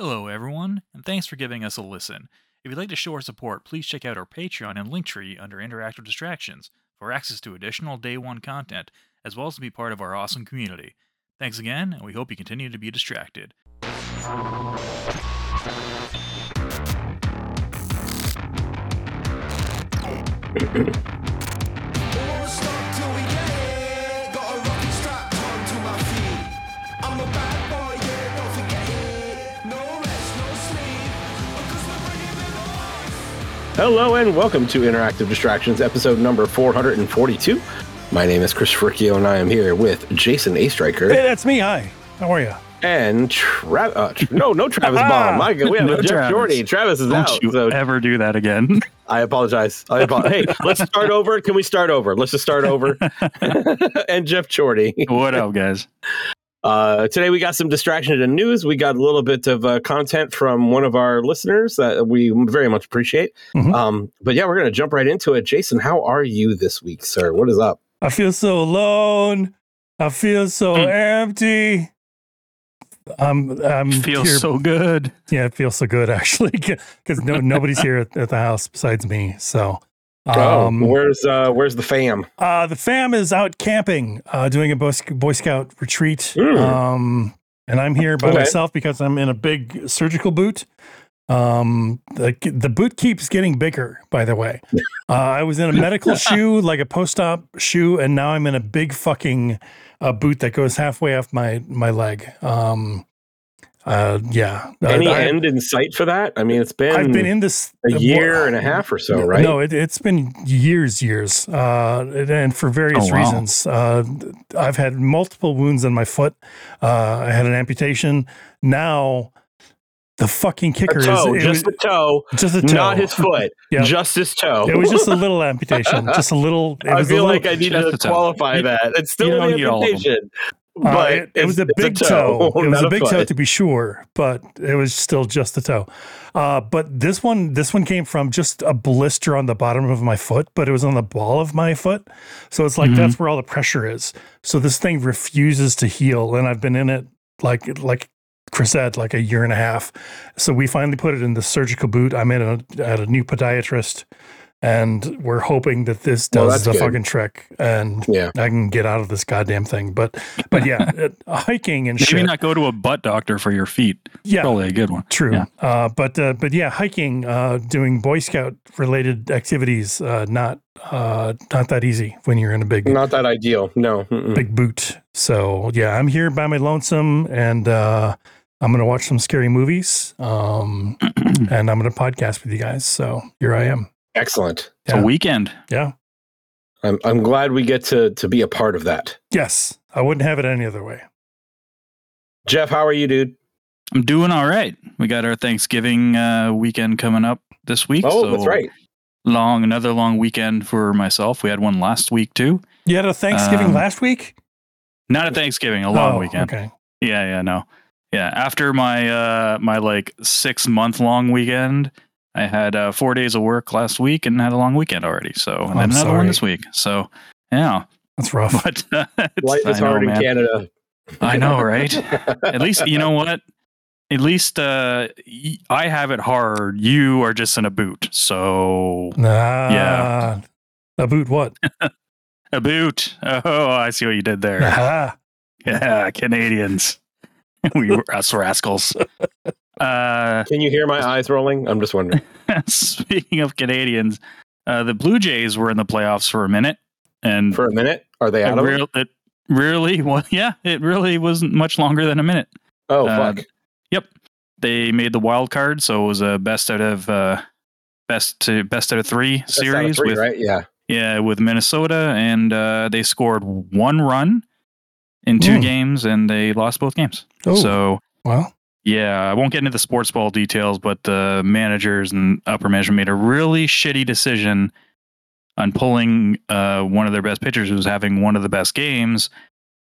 Hello, everyone, and thanks for giving us a listen. If you'd like to show our support, please check out our Patreon and Linktree under Interactive Distractions for access to additional Day One content, as well as to be part of our awesome community. Thanks again, and we hope you continue to be distracted. Hello and welcome to Interactive Distractions, episode number 442. My name is Chris Fricchio and I am here with Jason A. Striker Hey, that's me. Hi. How are you? and Tra- uh, tr- no, no Travis Baum. My God, we have No Geoff Travis. Jordy. Travis is Don't out. you So ever do that again. I apologize. I apologize. hey, let's start over. Can we start over? Let's just start over. and Geoff Jordy. what up, guys? Uh, today we got some distraction and news. We got a little bit of uh, content from one of our listeners that we very much appreciate. Mhm. Um, but yeah, we're going to jump right into it. Jason, how are you this week, sir? What is up? I feel so alone. I feel so Hmm. empty. I'm, I'm Feels here- so good. yeah, it feels so good actually because no, nobody's here at, at the house besides me. So, Oh, um, where's uh, where's the fam? uh, the fam is out camping, uh, doing a Boy, Boy Scout retreat. Mm. Um, and I'm here by Okay. myself because I'm in a big surgical boot. Um, the, the boot keeps getting bigger, by the way. Uh, I was in a medical shoe, like a post op shoe, and now I'm in a big fucking uh, boot that goes halfway off my, my leg. Um, uh, yeah. Uh, Any I, end in sight for that? I mean, it's been, I've been in this a year and a half or so, right? no, it, it's been years, years, uh, and- for various Oh, wow. reasons. Uh, I've had multiple wounds on my foot. Uh, I had an amputation. Now, the fucking kicker toe, is just was, a toe, just a toe. not his foot, Yeah. just his toe. It was just a little amputation, just a little. It I was a feel little, like I need to qualify that. It's still an don't need all of them. amputation, uh, it, it was a big it's toe. It was a big toe to be sure, but it was still just a toe. Uh, but this one, this one came from just a blister on the bottom of my foot, but it was on the ball of my foot. So it's like Mhm. that's where all the pressure is. So this thing refuses to heal, and I've been in it like like Chris said, like a year and a half. So we finally put it in the surgical boot. I'm in a, at a new podiatrist, and we're hoping that this does that's the good. fucking trick, and Yeah. I can get out of this goddamn thing. But but yeah, hiking and Maybe shit. not go to a butt doctor for your feet. yeah, Probably a good one. True. Yeah. Uh, but uh, but yeah, hiking, uh, doing Boy Scout related activities, uh, not uh, not that easy when you're in a big Not that ideal. No. mm-mm. big boot. So yeah, I'm here by my lonesome, and uh, I'm gonna watch some scary movies, um, and I'm gonna podcast with you guys. So here I am. Excellent. It's Yeah. a weekend. Yeah. I'm I'm glad we get to to be a part of that. Yes, I wouldn't have it any other way. Geoff, how are you, dude? I'm doing all right. We got our Thanksgiving uh, weekend coming up this week. Oh, so that's right. Long, another long weekend for myself. We had one last week too. You had a Thanksgiving Um, last week. Not a Thanksgiving, a long Oh, weekend. Okay. Yeah, yeah, no. Yeah, after my uh my like 6 month long weekend, I had uh 4 days of work last week and had a long weekend already. So, and I'm another sorry. one this week. So, yeah. That's rough. But uh, Life is know, hard in. Canada. I know, right? At least you know what? At least uh y- I have it hard. You are just in a boot. So, Nah. Yeah. A boot what? a boot. Oh, I see what you did there. Aha. Yeah, Canadians. we us rascals. Uh Can you hear my eyes rolling? I'm just wondering. Speaking of Canadians, uh, the Blue Jays were in the playoffs for a minute, and For a minute, are they it, out of it? real, it really, well, yeah, it really wasn't much longer than a minute. Oh uh, fuck. Yep, they made the wild card, so it was a best out of uh, best to best out of three That's out of series three, with right? Yeah. yeah with Minnesota, and uh, they scored one run in two Mm. games, and they lost both games. Oh. So Well, Yeah, I won't get into the sports ball details, but the managers and upper management made a really shitty decision on pulling uh, one of their best pitchers who was having one of the best games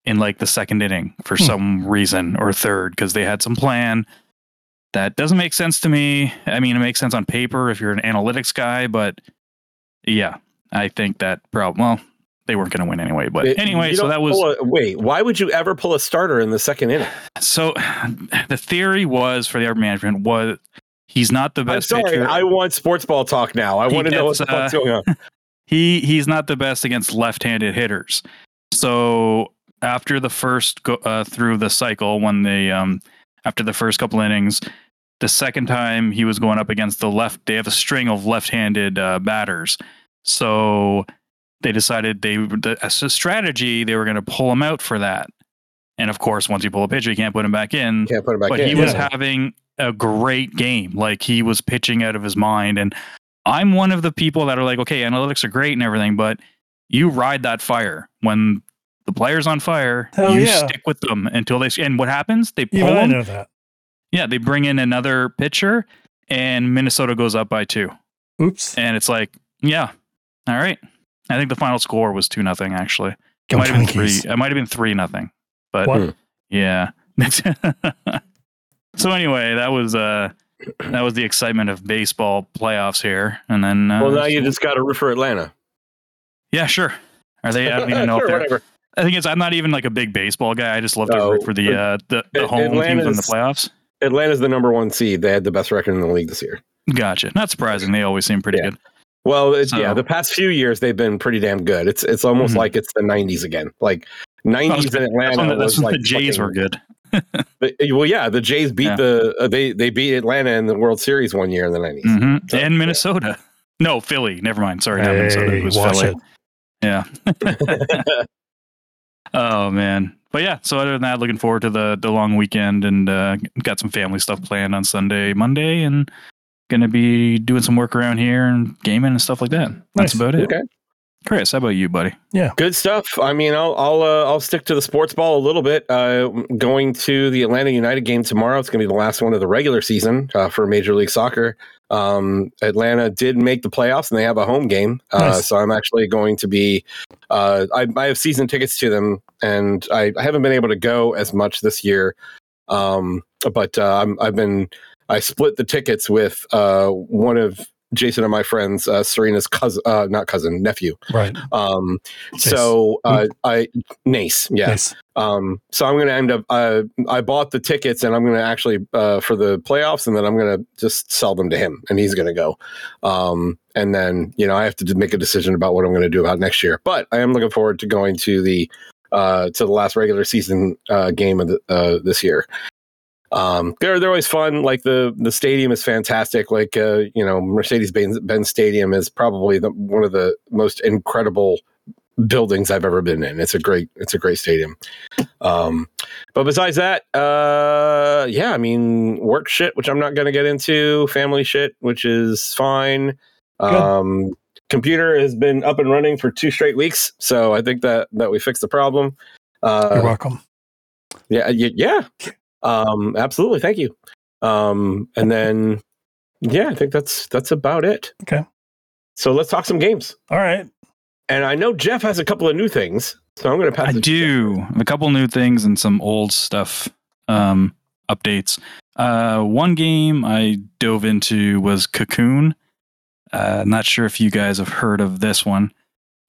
in like the second inning for Hmm. some reason or third because they had some plan that doesn't make sense to me. I mean, it makes sense on paper if you're an analytics guy, but yeah, I think that problem. Well, they weren't going to win anyway. But It- anyway, so that was a- wait. Why would you ever pull a starter in the second inning? so. The theory was for the arbor management was he's not the I'm best sorry. pitcher. I want sports ball talk now. I He want to know gets, the fuck's uh, going on. he he's not the best against left-handed hitters. So after the first go uh, through the cycle, when they um after the first couple innings, the second time he was going up against the left, they have a string of left-handed uh, batters. So they decided they the, as a strategy they were going to pull him out for that. And of course, once you pull a pitcher, you can't put him back in Can't put it back but in. he was having a great game. Like he was pitching out of his mind. And I'm one of the people that are like, okay, analytics are great and everything, but you ride that fire when the player's on fire. Hell you yeah. stick with them until they. And what happens? They pull Even I them. know that. Yeah, they bring in another pitcher, and Minnesota goes up by two. Oops. And it's like, yeah, all right. I think the final score was two nothing. Actually, it Go might have been three. Twinkies. It might have been three nothing. But What? Yeah. so anyway, that was uh that was the excitement of baseball playoffs here, and then uh, well, now you just got to root for Atlanta. yeah, sure. Are they? I don't even know Sure, if they're. whatever. I think it's. I'm not even like a big baseball guy. I just love to Oh, root for the uh the, the At- home teams in the Atlanta's- playoffs. Atlanta's the number one seed. They had the best record in the league this year. Gotcha. Not surprising. They always seem pretty Yeah. good. Well, it's, yeah, the past few years they've been pretty damn good. It's it's almost Mhm. like it's the '90s again. Like '90s in Atlanta That's when, the, that's was when like the Jays fucking- were good. But, well, yeah, the Jays beat Yeah. the uh, they they beat Atlanta in the World Series one year in the '90s. hmm So, and yeah. Minnesota. No, Philly. Never mind. Sorry, not Minnesota. It was watch Philly. it. Yeah. oh man. But yeah, so other than that, looking forward to the the long weekend and uh, got some family stuff planned on Sunday, Monday, and gonna be doing some work around here and gaming and stuff like that. That's Nice. about it. Okay. Chris, how about you, buddy? Yeah, good stuff. I mean, I'll I'll uh, I'll stick to the sports ball a little bit. Uh, going to the Atlanta United game tomorrow. It's going to be the last one of the regular season uh, for Major League Soccer. Um, Atlanta did make the playoffs, and they have a home game. Uh, Nice. So I'm actually going to be. Uh, I, I have season tickets to them, and I, I haven't been able to go as much this year. Um, but uh, I'm, I've been. I split the tickets with uh, one of Jason and my friends, uh, Serena's cousin, uh, not cousin, nephew. Right. Um, so uh, I Nace, yeah. Nice. Um, so I'm going to end up. Uh, I bought the tickets, and I'm going to actually uh, for the playoffs, and then I'm going to just sell them to him, and he's going to go. Um, and then you know I have to make a decision about what I'm going to do about next year. But I am looking forward to going to the uh, to the last regular season uh, game of the, uh, this year. Um, they're they're always fun. Like the the stadium is fantastic. Like uh, you know, Mercedes Benz Stadium is probably the, one of the most incredible buildings I've ever been in. It's a great it's a great stadium. Um, but besides that, uh, yeah, I mean, work shit, which I'm not going to get into. Family shit, which is fine. Um, computer has been up and running for two straight weeks, so I think that that we fixed the problem. Uh, You're welcome. yeah, y- yeah. Um, absolutely. Thank you. Um, and then, yeah, I think that's that's about it. Okay. So let's talk some games. All right. And I know Jeff has a couple of new things, so I'm going to pass. I it to do a couple new things and some old stuff um, updates. Uh, one game I dove into was Cocoon. Uh, not sure if you guys have heard of this one.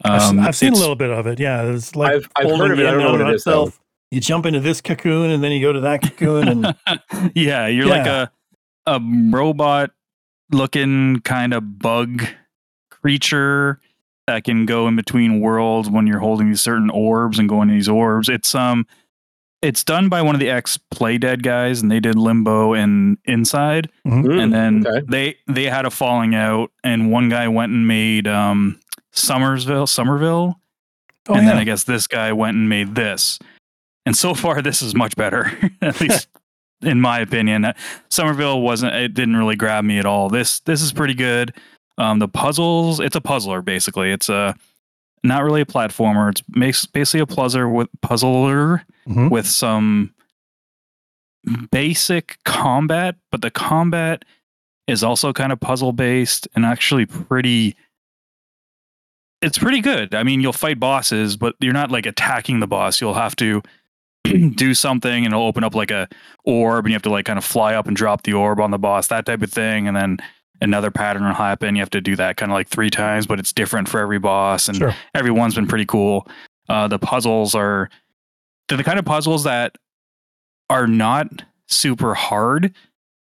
I've, Um, I've seen a little bit of it. Yeah, it's like I've, I've heard of it. I don't know what it is. Though. Itself. You jump into this cocoon and then you go to that cocoon and yeah, you're like a a robot looking kind of bug creature that can go in between worlds when you're holding these certain orbs and going to these orbs. It's um it's done by one of the ex Playdead guys and they did Limbo and Inside Mm, and then okay. they they had a falling out and one guy went and made um Summersville Somerville oh and yeah, then I guess this guy went and made this. And so far, this is much better, at least in my opinion. Uh, Somerville wasn't; it didn't really grab me at all. This this is pretty good. Um, the puzzles, it's a puzzler basically. It's a not really a platformer. It's makes basically a puzzler with puzzler Mhm. with some basic combat, but the combat is also kind of puzzle based and actually pretty it's pretty good. I mean, you'll fight bosses, but you're not like attacking the boss. You'll have to do something and it'll open up like a orb and you have to like kind of fly up and drop the orb on the boss, that type of thing. And then another pattern will happen. You have to do that kind of like three times, but it's different for every boss, and Sure. every one's been pretty cool. Uh, the puzzles are they're the kind of puzzles that are not super hard,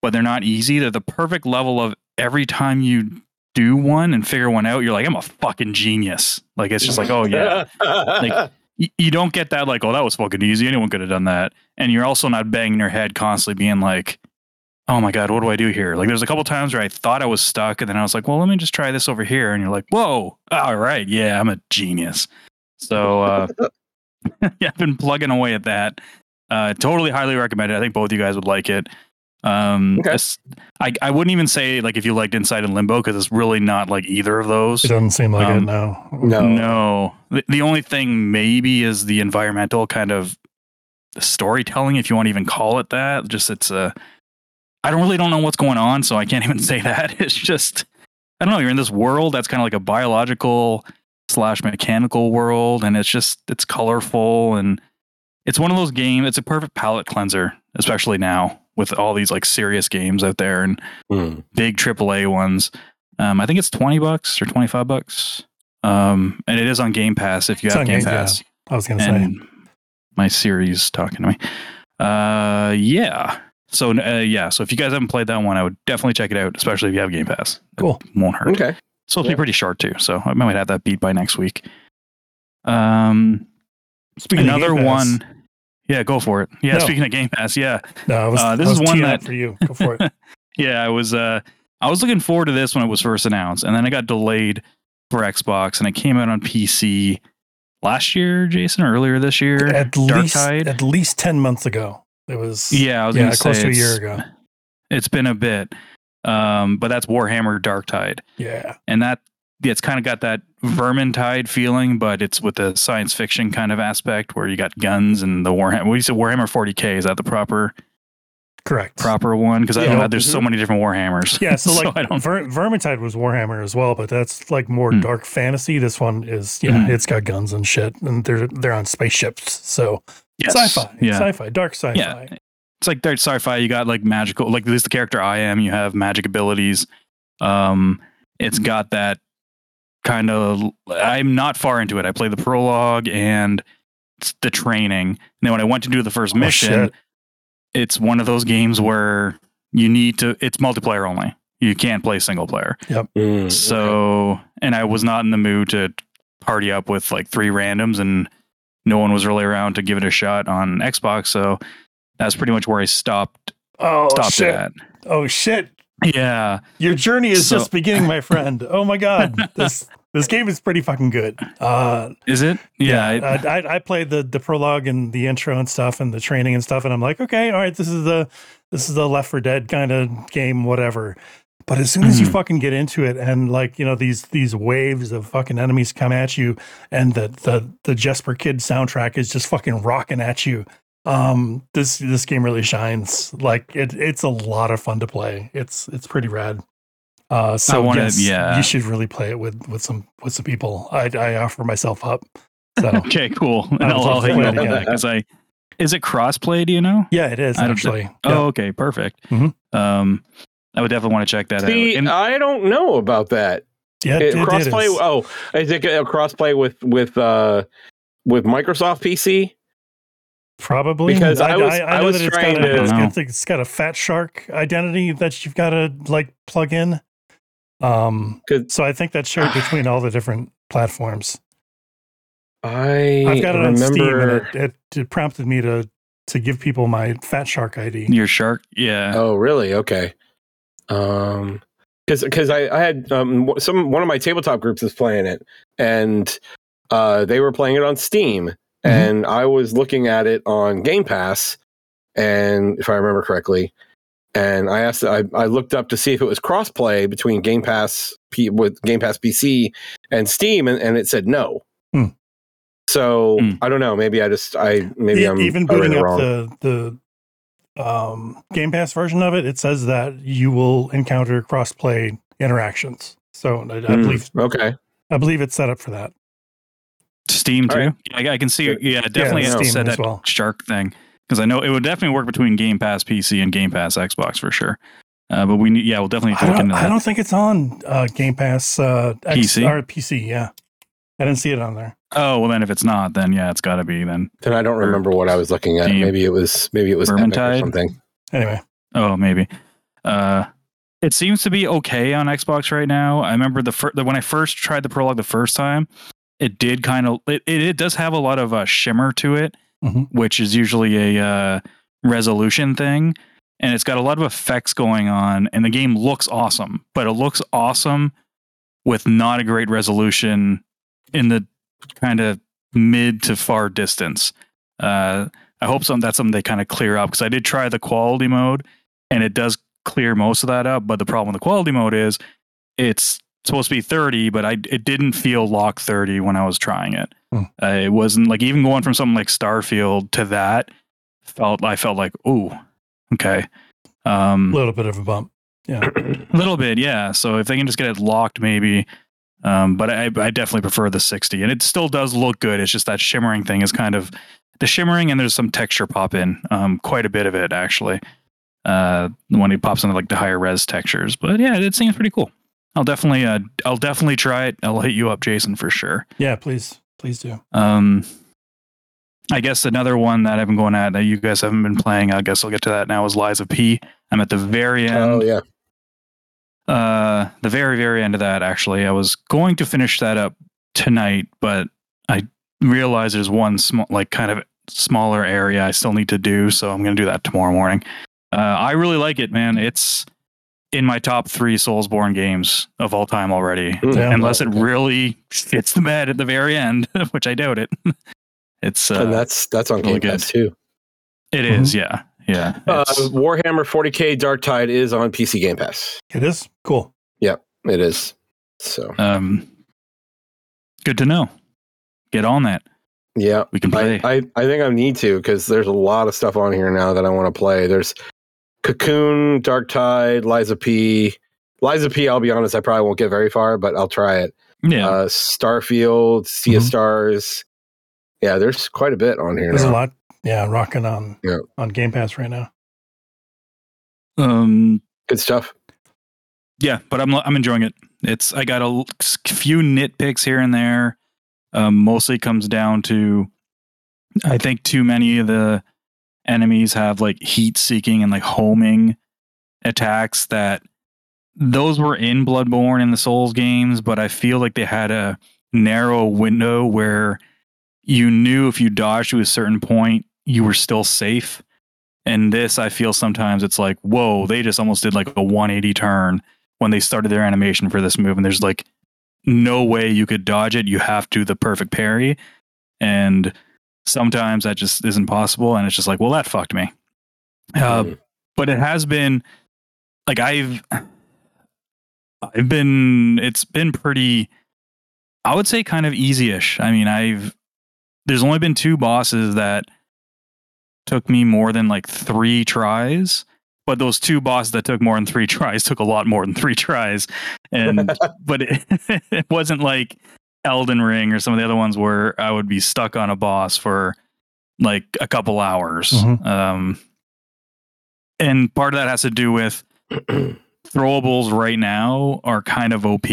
but they're not easy. They're the perfect level of every time you do one and figure one out, you're like, I'm a fucking genius. Like it's just like, oh yeah. Like, y- you don't get that like, oh, that was fucking easy. Anyone could have done that. And you're also not banging your head constantly being like, oh my God, what do I do here? Like there's a couple times where I thought I was stuck and then I was like, well, let me just try this over here. And you're like, whoa, all right. Yeah, I'm a genius. So uh, yeah, I've been plugging away at that. Uh, totally highly recommend it. I think both you guys would like it. Um, Okay. it's- I, I wouldn't even say like if you liked Inside and Limbo because it's really not like either of those. It doesn't seem like it Um, now. no. No. The, the only thing maybe is the environmental kind of storytelling, if you want to even call it that. Just it's a. I don't really don't know what's going on, so I can't even say that. It's just I don't know. You're in this world that's kind of like a biological slash mechanical world, and it's just it's colorful and it's one of those games. It's a perfect palate cleanser, especially now with all these like serious games out there and Hmm. big AAA ones. Um, I think it's twenty bucks or twenty five bucks. Um, and it is on Game Pass if you It's have on Game Game- yeah. Pass. I was gonna say. My series talking to me. Uh, yeah. So uh, yeah. So if you guys haven't played that one, I would definitely check it out, especially if you have Game Pass. It Cool. won't hurt. Okay. so it'll Yeah. be pretty short too, so I might have that beat by next week. Um, Speaking of another Game Pass- one. Yeah, go for it. Yeah, No. speaking of Game Pass, yeah. No, I was, Uh, this is one that- for you. Go for it. yeah, I was uh I was looking forward to this when it was first announced, and then it got delayed for Xbox, and it came out on PC last year, Jason, or earlier this year. at least Tide. at least ten months ago. It was yeah, I was yeah, close to a year ago. It's been a bit, um, but that's Warhammer Darktide, Yeah. and that it's kind of got that Vermintide feeling, but it's with a science fiction kind of aspect where you got guns and the Warhammer. What do you say, Warhammer 40k? Is that the proper Correct. proper one? Because I Yeah. don't know. There's so many different Warhammers. Yeah, so like I don't. Ver- Vermintide was Warhammer as well, but that's like more Hmm. dark fantasy. This one is yeah, Mhm. it's got guns and shit, and they're they're on spaceships. So Yes. sci-fi, Yeah. sci-fi, dark sci-fi. Yeah. it's like dark sci-fi. You got like magical, like this the character I am. You have magic abilities. Um, it's got that kind of. I'm not far into it. I played the prologue and the training. And then when I went to do the first Oh, mission, shit. it's one of those games where you need to. It's multiplayer only. You can't play single player. Hmm. So, and I was not in the mood to party up with like three randoms, and no one was really around to give it a shot on Xbox. So that's pretty much where I stopped Oh stopped shit! at. Oh shit! Yeah, Your journey is So- just beginning, my friend. Oh my god, this this game is pretty fucking good. Uh, is it? Yeah, yeah, I- I, played the the prologue and the intro and stuff and the training and stuff, and I'm like, okay, all right, this is the this is the Left 4 Dead kind of game, whatever. But as soon as you Mhm. fucking get into it, and like you know these these waves of fucking enemies come at you, and the the the Jesper Kyd soundtrack is just fucking rocking at you. Um, this this game really shines. Like it, it's a lot of fun to play. It's it's pretty rad. Uh, so wanna- yes, yeah. you should really play it with with some with some people. I I offer myself up. So okay, cool. And I I'll, was I'll also hit you it on that because I is it crossplay? Do you know? yeah, it is I don't- actually. Oh, okay, perfect. Mhm. Um, I would definitely want to check that See, out. And- I don't know about that. yeah, It- it, it crossplay. is. Oh, I think a crossplay with with uh with Microsoft PC. Probably Because I was- I, I know was that it's trying got, a, to- it's, I it's got a Fatshark identity that you've got to like plug in. Um, 'Cause- so I think that's shared between all the different platforms. I I've got it on Steam, and it, it, it prompted me to to give people my Fatshark ID. your shark, yeah. Oh, really? Okay. Um, because because I I had um some one of my tabletop groups is playing it, and uh they were playing it on Steam, and I was looking at it on Game Pass, and if I remember correctly, and I asked I I looked up to see if it was crossplay between Game Pass P, with Game Pass PC and Steam, and, and it said no. Hmm. So Hmm. I don't know. Maybe I just I maybe E- I'm even booting up wrong. the the um, Game Pass version of it, it says that you will encounter crossplay interactions. So I, I Hmm. believe Okay. I believe it's set up for that. Steam too. right. Yeah, I, I can see. Yeah, definitely Yeah, said that well. shark thing because I know it would definitely work between Game Pass PC and Game Pass Xbox for sure. Uh, but we need, yeah, we'll definitely have I to look don't, into I don't think it's on uh, Game Pass uh, X, PC? or PC. Yeah, I didn't see it on there. Oh well, then if it's not, then yeah, it's got to be then. Then I don't remember what I was looking at. Team Maybe it was maybe it was Epic or something. Anyway, Oh, maybe. Uh, it seems to be okay on Xbox right now. I remember the fir- the, when I first tried the prologue the first time, it did kind of it, it, it does have a lot of a shimmer to it, Mhm. which is usually a uh, resolution thing, and it's got a lot of effects going on, and the game looks awesome, but it looks awesome with not a great resolution in the kind of mid to far distance. Uh, I hope some that's something they kind of clear up because I did try the quality mode and it does clear most of that up. But the problem with the quality mode is it's supposed to be 30, but I it didn't feel lock 30 when I was trying it. Hmm. Uh, it wasn't like even going from something like Starfield to that felt I felt like ooh okay. a Um, little bit of a bump. Yeah, a little bit, yeah. So if they can just get it locked, maybe. Um, but I, I definitely prefer the 60, and it still does look good. It's just that shimmering thing is kind of the shimmering, and there's some texture pop in, um, quite a bit of it actually. Uh, when it pops into like the higher res textures, but yeah, it seems pretty cool. I'll definitely, uh, I'll definitely try it. I'll hit you up, Jason, for sure. yeah. Please, please do. Um, I guess another one that I've been going at that you guys haven't been playing. I guess I'll get to that now. Is Lies of P. I'm at the very end Oh yeah. uh the very very end of that actually i was going to finish that up tonight but i realized there's one small like kind of smaller area i still need to do so i'm going to do that tomorrow morning uh i really like it man it's in my top three soulsborne games of all time already Hmm. Yeah. unless it really fits the bed at the very end which i doubt it it's uh and that's that's on really Game Pass good. too. it is yeah yeah Uh, Warhammer 40k Darktide is on PC Game Pass. It is cool. Yeah, it is. So um good to know get on that yeah, we can play I, I I think I need to because there's a lot of stuff on here now that I want to play. There's Cocoon, Dark Tide, Lies of P. Lies of P. I'll be honest, I probably won't get very far, but I'll try it. yeah Uh, Starfield, Sea of Mhm. Stars. Yeah, there's quite a bit on here. There's a lot. Yeah, rocking on Yeah. on Game Pass right now. um Good stuff. yeah but i'm i'm enjoying it it's i got a few nitpicks here and there um mostly comes down to i think too many of the enemies have like heat seeking and like homing attacks that those were in bloodborne in the souls games but i feel like they had a narrow window where you knew if you dodged to a certain point you were still safe. And this i feel sometimes it's like whoa they just almost did like a 180 turn when they started their animation for this move and there's like no way you could dodge it. You have to the perfect parry. And sometimes that just isn't possible and it's just like well that fucked me. Uh, Mm. but it has been like i've i've been it's been pretty i would say kind of easy-ish. I mean i've there's only been two bosses that took me more than like three tries but those two bosses that took more than three tries took a lot more than three tries. And but it, it wasn't like elden ring or some of the other ones where i would be stuck on a boss for like a couple hours. Mhm. um and part of that has to do with throwables right now are kind of op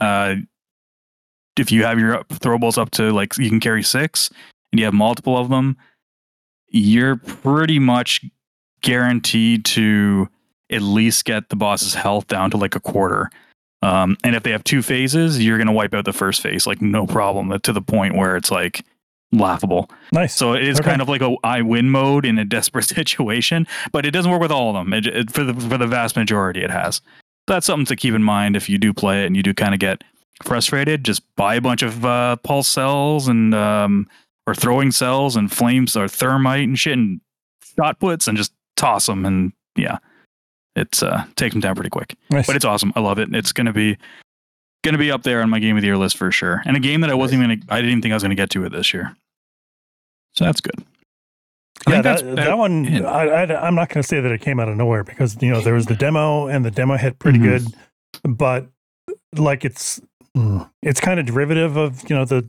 uh if you have your throwables up to like you can carry six and you have multiple of them you're pretty much guaranteed to at least get the boss's health down to like a quarter um, and if they have two phases you're going to wipe out the first phase like no problem to the point where it's like laughable Nice. so it is Okay. kind of like a I win mode in a desperate situation, but it doesn't work with all of them. It, it, for the for the vast majority, it has. That's something to keep in mind if you do play it and you do kind of get frustrated. Just buy a bunch of uh, pulse cells and um, or throwing cells and flames or thermite and shit and shot puts and just toss them and yeah, it's uh takes them down pretty quick. nice. But it's awesome. I love it. It's gonna be gonna be up there on my game of the year list for sure. And a game that I wasn't even I didn't even think I was gonna get to it this year. So that's good. I yeah, think that's that, that one. it. I, I'm not going to say that it came out of nowhere because you know there was the demo and the demo hit pretty Mhm. good, but like it's mm, it's kind of derivative of you know the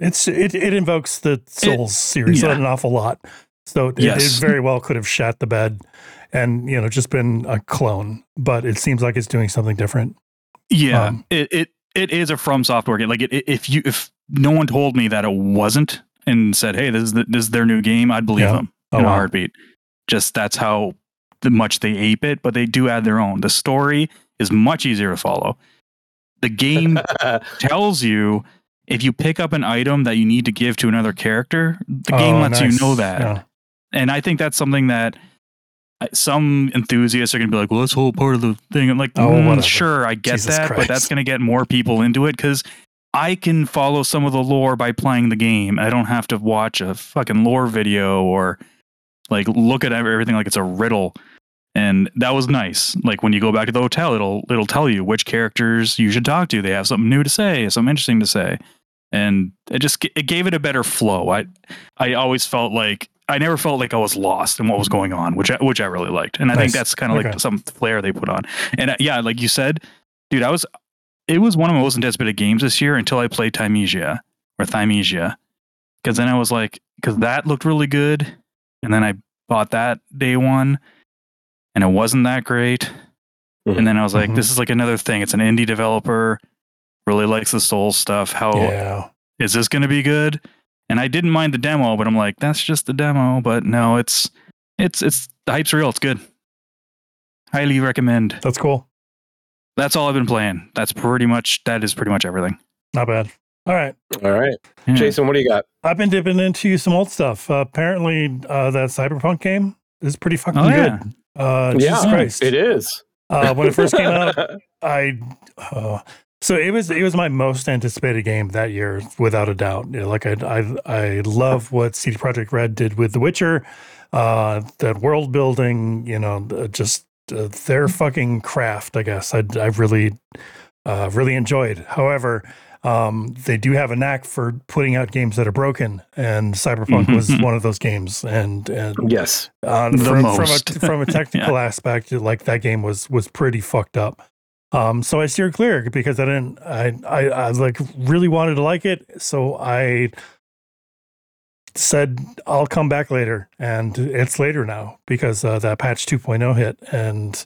it's it, it invokes the Souls series yeah. an awful lot. So it, Yes. it very well could have shat the bed and, you know, just been a clone, but it seems like it's doing something different. Yeah, Um, it, it it is a From Software game. Like it, it- if you if no one told me that it wasn't and said, "Hey, this is the, this is their new game," I'd believe Yeah. them Oh, in a wow. heartbeat. Just that's how much they ape it, but they do add their own. The story is much easier to follow. The game tells you if you pick up an item that you need to give to another character, the game Oh, lets nice. you know that. Yeah. And I think that's something that uh, some enthusiasts are going to be like, well, that's whole part of the thing. I'm like, Oh, "Mm, sure, I get Jesus that, Christ. but that's going to get more people into it because I can follow some of the lore by playing the game. I don't have to watch a fucking lore video or like look at everything like it's a riddle. And that was nice. Like when you go back to the hotel, it'll it'll tell you which characters you should talk to. They have something new to say, something interesting to say, and it just it gave it a better flow. I I always felt like I never felt like I was lost in what was going on, which I, which I really liked, and I think that's kind of Okay. like some flair they put on. And uh, yeah, like you said, dude, I was it was one of my most anticipated games this year until I played Timesia or Thymesia, because then I was like, because that looked really good, and then I bought that day one, and it wasn't that great, Mhm. and then I was like, Mhm. this is like another thing. It's an indie developer, really likes the soul stuff. How is Yeah. this going to be good? And I didn't mind the demo, but I'm like, that's just the demo. But no, it's it's it's the hype's real. It's good. Highly recommend. That's cool. That's all I've been playing. That's pretty much that is pretty much everything. Not bad. All right. All right, Yeah. Jason, what do you got? I've been dipping into some old stuff. Uh, apparently, uh, that Cyberpunk game is pretty fucking Oh, yeah. good. Uh, Jesus Yeah, Christ. It is. Uh, when it first came out, I uh, so it was it was my most anticipated game that year, without a doubt. You know, like I I I love what CD Projekt Red did with The Witcher, uh, that world building. You know, just uh, their fucking craft. I guess I I really uh, really enjoyed. However. Um, they do have a knack for putting out games that are broken, and Cyberpunk was one of those games. And and yes. uh, from, from a from a technical aspect, like that game was was pretty fucked up. Um, so I steered clear because I didn't. I, I I like really wanted to like it, so I said I'll come back later, and it's later now because uh, that patch 2.0 hit, and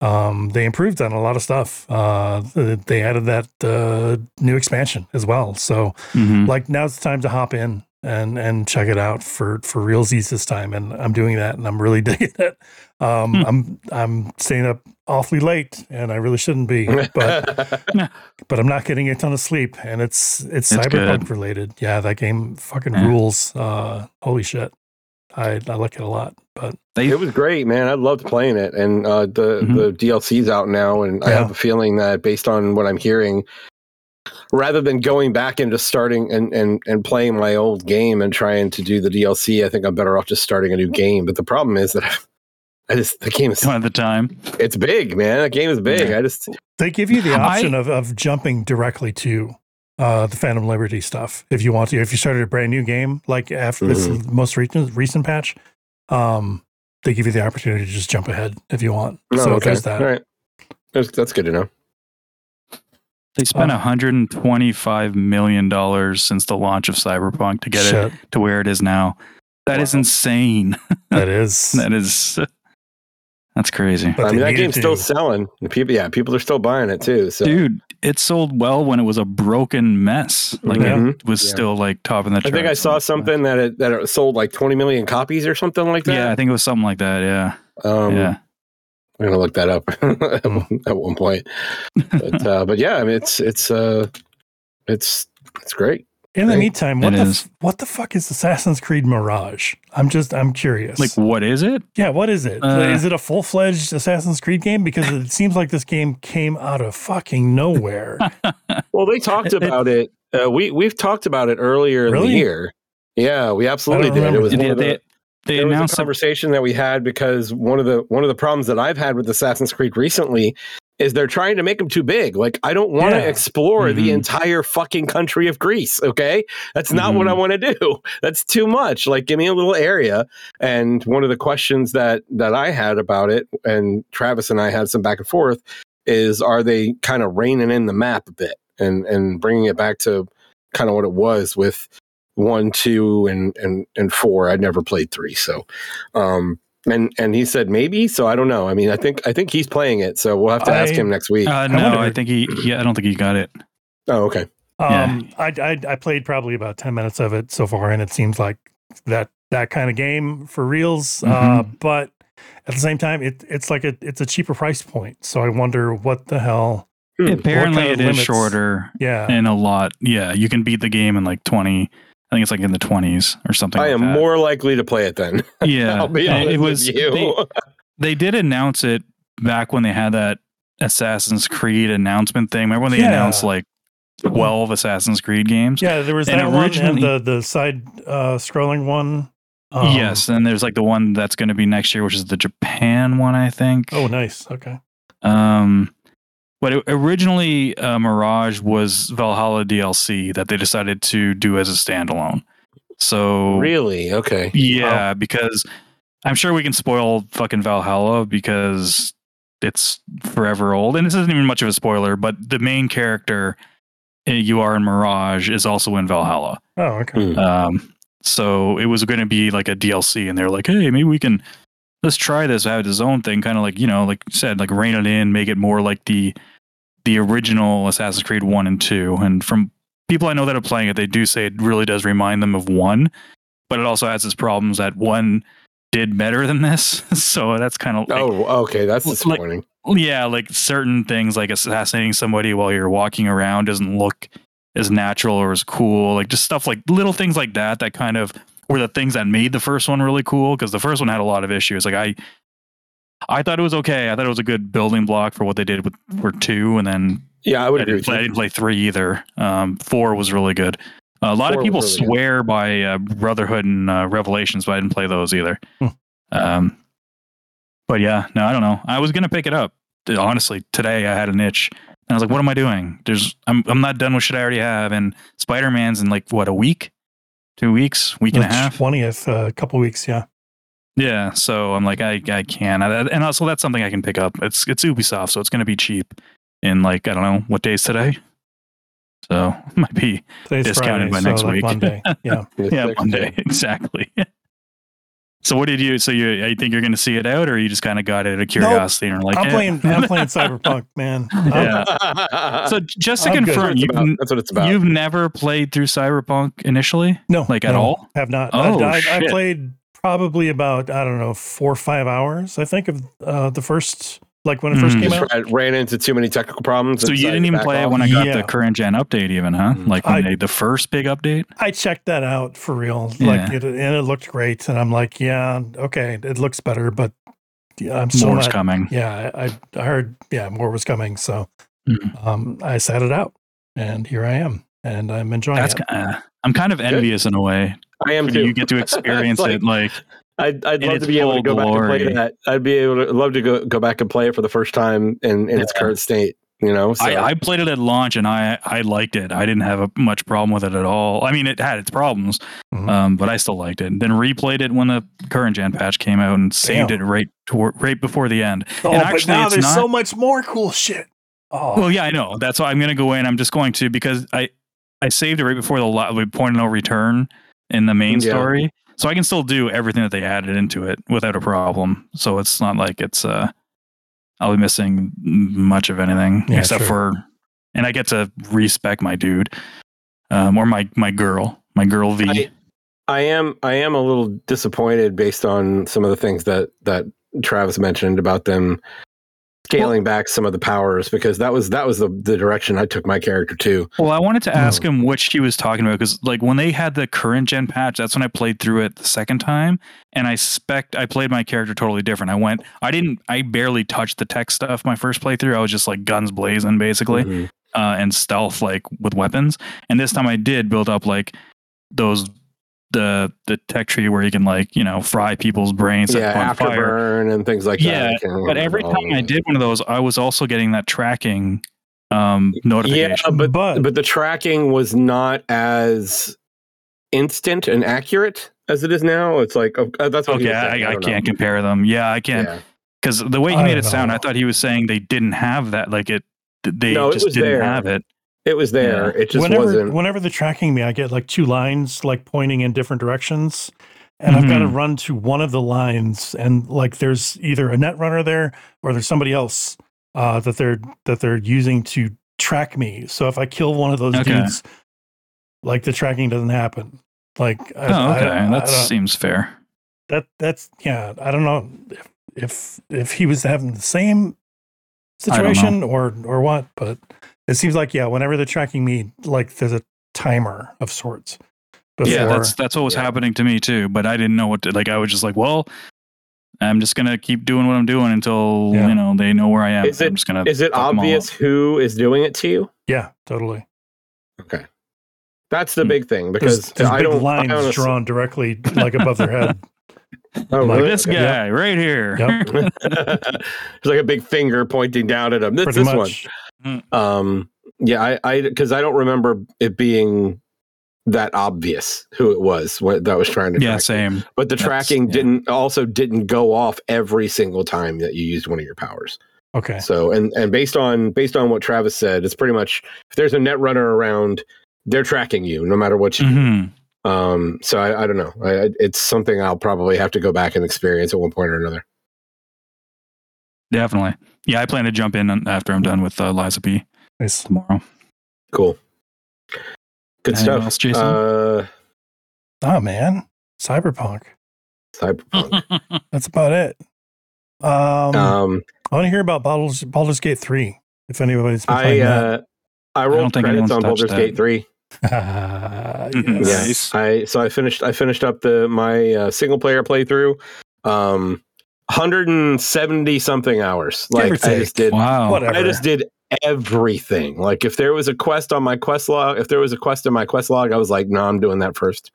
um, they improved on a lot of stuff. Uh, they added that uh, new expansion as well. So Mhm. like now's the time to hop in and and check it out for for realsies this time and i'm doing that and i'm really digging it um Hmm. i'm i'm staying up awfully late and i really shouldn't be but but i'm not getting a ton of sleep and it's it's, It's cyberpunk good. related yeah that game fucking Yeah. rules uh holy shit i i like it a lot but They it was great, man. I loved playing it, and uh, the Mhm. the DLC's out now, and I have a feeling that based on what I'm hearing, rather than going back into starting and and and playing my old game and trying to do the DLC, I think I'm better off just starting a new game. But the problem is that I just the game is don't have the time. it's big, man. The game is big. I just they give you the I- option of of jumping directly to uh the phantom liberty stuff if you want to if you started a brand new game like after this Mm-hmm. most recent recent patch um they give you the opportunity to just jump ahead if you want no, so Oh, okay. there's that All right, that's, that's good to know. They spent Um, 125 million dollars since the launch of Cyberpunk to get it to where it is now. That is Wow. insane. that is That is that's crazy. but I mean, that game's to. still selling. People, yeah, people are still buying it too. So Dude, it sold well when it was a broken mess. Like Mhm. it was Yeah. still like top in the I think I saw something that it that it sold like 20 million copies or something like that. Yeah, I think it was something like that. Yeah. Um, yeah. I'm gonna look that up at, Hmm. one, point. But uh, but yeah, I mean it's it's uh it's it's great. in the Right. meantime what It the is. f- what the fuck is assassin's creed mirage i'm just i'm curious Like what is it? yeah what is it? Uh, is it a full-fledged assassin's creed game because it seems like this game came out of fucking nowhere Well, they talked about it. Uh, we we've talked about it earlier in the year. Yeah, we absolutely did. It was that. one They, the, they, there was a announced conversation that we had because one of the one of the problems that I've had with Assassin's Creed recently is they're trying to make them too big. Like I don't want to Yeah. explore the Mhm. entire fucking country of Greece. Okay, that's not what I Mhm. want to do. That's too much. Like give me a little area. And one of the questions that that I had about it, and Travis and I had some back and forth, is are they kind of reining in the map a bit and and bringing it back to kind of what it was with one, two, and and and four. I'd never played three, so um, and and he said maybe. So I don't know. I mean, I think I think he's playing it. So we'll have to ask him next week. Uh, no, wonder- I think he, he. I don't think he got it. oh, okay. Um, I, I I played probably about ten minutes of it so far, and it seems like that that kind of game for reals. Uh, but at the same time, it it's like a it's a cheaper price point. So I wonder what the hell. Hmm. Apparently, kind it of is shorter Yeah, and a lot. Yeah, you can beat the game in like twenty. I think it's like in the twenties or something. I like am that. more likely to play it then. Yeah, I'll be honest it was. with you. They, they did announce it back when they had that Assassin's Creed announcement thing. Remember when they Yeah. announced like twelve Assassin's Creed games? yeah. There was And that one and the the side uh, scrolling one. Um, yes, and there's like the one that's going to be next year, which is the Japan one, I think. Oh, nice. Okay. Um, but originally, uh, Mirage was Valhalla DLC that they decided to do as a standalone. So really? Okay. yeah, because I'm sure we can spoil fucking Valhalla because it's forever old, and this isn't even much of a spoiler. But the main character uh, you are in Mirage is also in Valhalla. Oh, okay. Hmm. Um, so it was going to be like a DLC, and they're like, hey, maybe we can let's try this, have its own thing, kind of like you know, like you said, like rein it in, make it more like the the original Assassin's Creed one and two. And from people I know that are playing it, they do say it really does remind them of one, but it also has its problems that one did better than this. so that's kind of like, Oh, okay. That's Like- disappointing. yeah, like certain things like assassinating somebody while you're walking around doesn't look as natural or as cool. Like just stuff like little things like that that kind of were the things that made the first one really cool because the first one had a lot of issues. Like I I thought it was okay. I thought it was a good building block for what they did with for two and then yeah, I would I agree didn't, play, I didn't play three either. Um, four was really good. a lot Four of people was really good. swear by uh, Brotherhood and uh, Revelations, but I didn't play those either. Hmm. Um, but yeah, no, I don't know. I was gonna pick it up. Honestly, today I had an itch, and I was like, "What am I doing? There's, I'm, I'm not done with shit I already have." And Spider Man's in like what a week, two weeks, week and a half. Twentieth, a uh, couple weeks. Yeah. Yeah, so I'm like, I, I can, I, and also that's something I can pick up. It's, it's Ubisoft, so it's gonna be cheap. In like, I don't know what days today. So might be Today's Discounted Friday, by so next like week. Monday. Yeah. Yeah, sixth. Monday exactly. So what did you? So you, you think you're going to see it out, or you just kind of got it out of curiosity and are like, I'm eh. playing. I'm playing Cyberpunk, man. Yeah. So just to I'm good. That's what confirm, you've, about. That's what it's about. you've never played through Cyberpunk initially? No, Like, at all? Have not. Oh, I, I, I played probably about I don't know four or five hours. I think of uh, the first like when it first Mhm. came Just out. ran, ran into too many technical problems. So you didn't even back play it when I got Yeah. the current gen update, even, huh? Mm. Like when I- they, the first big update. I checked that out for real, Yeah. like it, and it looked great. And I'm like, yeah, okay, it looks better, but yeah, I'm still More's not. coming. Yeah, I, I heard. Yeah, more was coming, so Mhm. um, I sat it out, and here I am, and I'm enjoying That's it. uh, I'm kind of envious in a way. I am too. You get to experience like- it, like I'd, I'd love to be able to full go back and play that. I'd be able to love to go go back and play it for the first time in, in its current state. You know, so I, I played it at launch and I I liked it. I didn't have a, much problem with it at all. I mean, it had its problems, Mhm. um, but I still liked it. Then replayed it when the current gen patch came out and saved Damn. it right toward, right before the end. oh, and but actually, now it's there's not- so much more cool shit. Oh, Well, yeah, I know. That's why I'm going to go in. I'm just going to because I I saved it right before the la- the point of no return in the main Yeah. story, so I can still do everything that they added into it without a problem. So it's not like it's uh I'll be missing much of anything Yeah, except sure. for, and I get to respec my dude, um, or my my girl, my girl V. I- I am I am a little disappointed based on some of the things that that Travis mentioned about them scaling back some of the powers because that was that was the, the direction I took my character to. Well, I wanted to ask Hmm. him which he was talking about because, like, when they had the current gen patch, that's when I played through it the second time, and I spec I played my character totally different. I went, I didn't, I barely touched the tech stuff my first playthrough. I was just like guns blazing basically, Mhm. uh, and stealth like with weapons. And this time I did build up like those the the tech tree where you can like you know fry people's brains Yeah, them on fire. and things like Yeah, that. I can't But every time I did one of those, I was also getting that tracking um, notification. Yeah, but But- but the tracking was not as instant and accurate as it is now. It's like oh, uh, that's what Okay, was saying. I, I don't can't know. compare them. Yeah, I can't Yeah. because the way he I made don't it sound, know. I thought he was saying they didn't have that. Like it, they No, just was didn't there. have it. It was there. It just whenever wasn't. whenever they're tracking me, I get like two lines like pointing in different directions. And I've got to Mhm. run to one of the lines, and like there's either a net runner there or there's somebody else uh, that they're that they're using to track me. So if I kill one of those Okay. dudes, like the tracking doesn't happen. Like I, Oh, okay. I- I that seems fair. that that's yeah. I don't know if if, if he was having the same I don't know. situation or or what, but it seems like yeah. Whenever they're tracking me, like there's a timer of sorts. Before, Yeah, that's that's what was Yeah. happening to me too. But I didn't know what to like. I was just like, well, I'm just gonna keep doing what I'm doing until Yeah. you know they know where I am. Is it- I'm just gonna. Is it fuck 'em all obvious who is doing it to you? yeah, totally. Okay, that's the Hmm. big thing because there's I big don't. I lines honestly- drawn directly like above their head. Oh, like really? This Okay. guy right here. Yep. There's like a big finger pointing down at him. This Pretty this much. one. Um, yeah, I, I, because I don't remember it being that obvious who it was what, that was trying to. yeah, track you. same. But the That's- tracking yeah. didn't also didn't go off every single time that you used one of your powers. Okay. So, and and based on based on what Travis said, it's pretty much if there's a net runner around, they're tracking you no matter what you. do. hmm Um, so I, I don't know. I- it's something I'll probably have to go back and experience at one point or another. Definitely. Yeah, I plan to jump in after I'm done with uh, Lies of P Nice. tomorrow. Cool. Good Anything stuff. else, Jason? Uh, Oh man, cyberpunk. Cyberpunk. That's about it. Um, um, I want to hear about Baldur's, Baldur's Gate three. If anybody's been I playing uh, I rolled think credits anyone's on Baldur's that. Gate three. that. Mhm. yes. Nice. I so I finished I finished up the my uh, single player playthrough. Um, 170 something hours. Like I just did. wow. Whatever. I just did everything. Like if there was a quest on my quest log, if there was a quest in my quest log, I was like, no, I'm doing that first.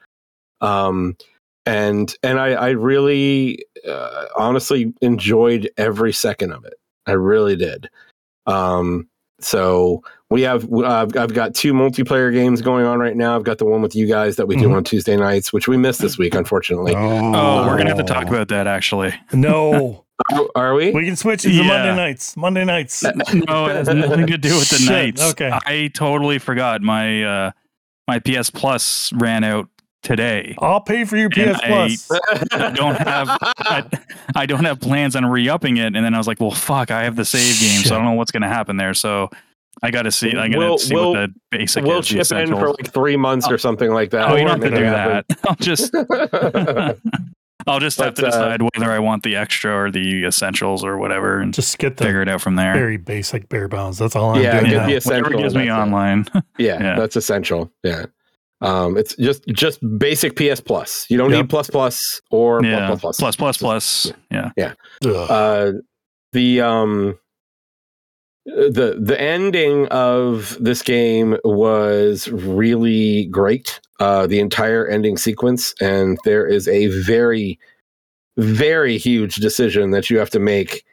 Um, and and I I really uh, honestly enjoyed every second of it. I really did. Um, so we have uh, I've, I've got two multiplayer games going on right now. I've got the one with you guys that we do Mhm. on Tuesday nights, which we missed this week, unfortunately. Oh, we're gonna have to talk about that actually. No, Are, are we? we can switch to Yeah. Monday nights. Monday nights. No, it has nothing to do with the Shit, nights. okay. I totally forgot my uh my PS Plus ran out today. I'll pay for your PS I- Plus. I don't have I, I don't have plans on re-upping it, and then I was like, "Well, fuck! I have the save game, so I don't know what's gonna happen there." So I got to see. I got to We'll- see we'll- what the basic we'll is. the chip in for like three months or something like that. Oh, you don't have to do it that. I'll just. I'll just have But, to uh, decide whether I want the extra or the essentials or whatever, and Just get the figure it out from there. very basic bare bones. That's all I'm Yeah, doing get now. the Whatever essential. gives me that's it. online. Yeah, Yeah. that's essential. Yeah. Um, it's just just basic PS Plus. You don't Yep. need plus plus or yeah, plus plus plus plus plus. Yeah. Ugh. Uh, the um the the ending of this game was really great. Uh, the entire ending sequence, and there is a very very huge decision that you have to make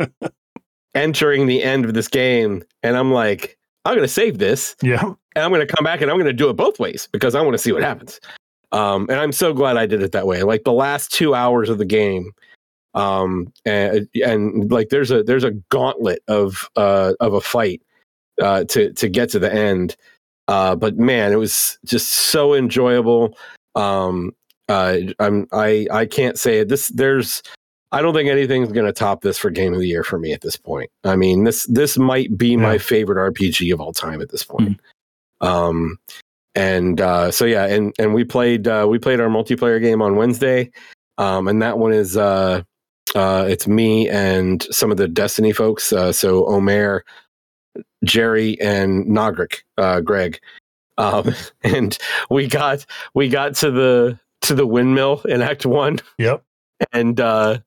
entering the end of this game. And I'm like, I'm going to save this yeah. and I'm going to come back and I'm going to do it both ways because I want to see what happens. Um, and I'm so glad I did it that way. Like the last two hours of the game, um, and, and like there's a there's a gauntlet of uh, of a fight uh, to to get to the end. Uh, but man, it was just so enjoyable. Um, uh, I'm I I can't say it. This there's I don't think anything's going to top this for game of the year for me at this point. I mean this this might be my favorite RPG of all time at this point. Um, and uh, so yeah, and and we played uh, we played our multiplayer game on Wednesday, um, and that one is uh, uh, it's me and some of the Destiny folks. Uh, so Omer, Jerry, and Nogric, uh, Greg, um, and we got we got to the to the windmill in Act One, Yep. and uh,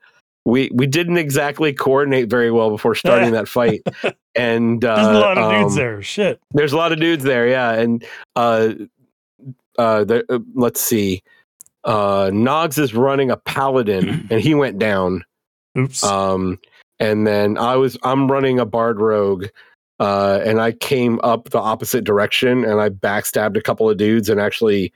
we we didn't exactly coordinate very well before starting that fight. And uh, There's a lot of dudes um, there. Shit. there's a lot of dudes there, yeah. And uh, uh, the, uh let's see, uh, Nogs is running a paladin, and he went down. Oops. Um, and then I was I'm running a bard rogue, uh, and I came up the opposite direction, and I backstabbed a couple of dudes, and actually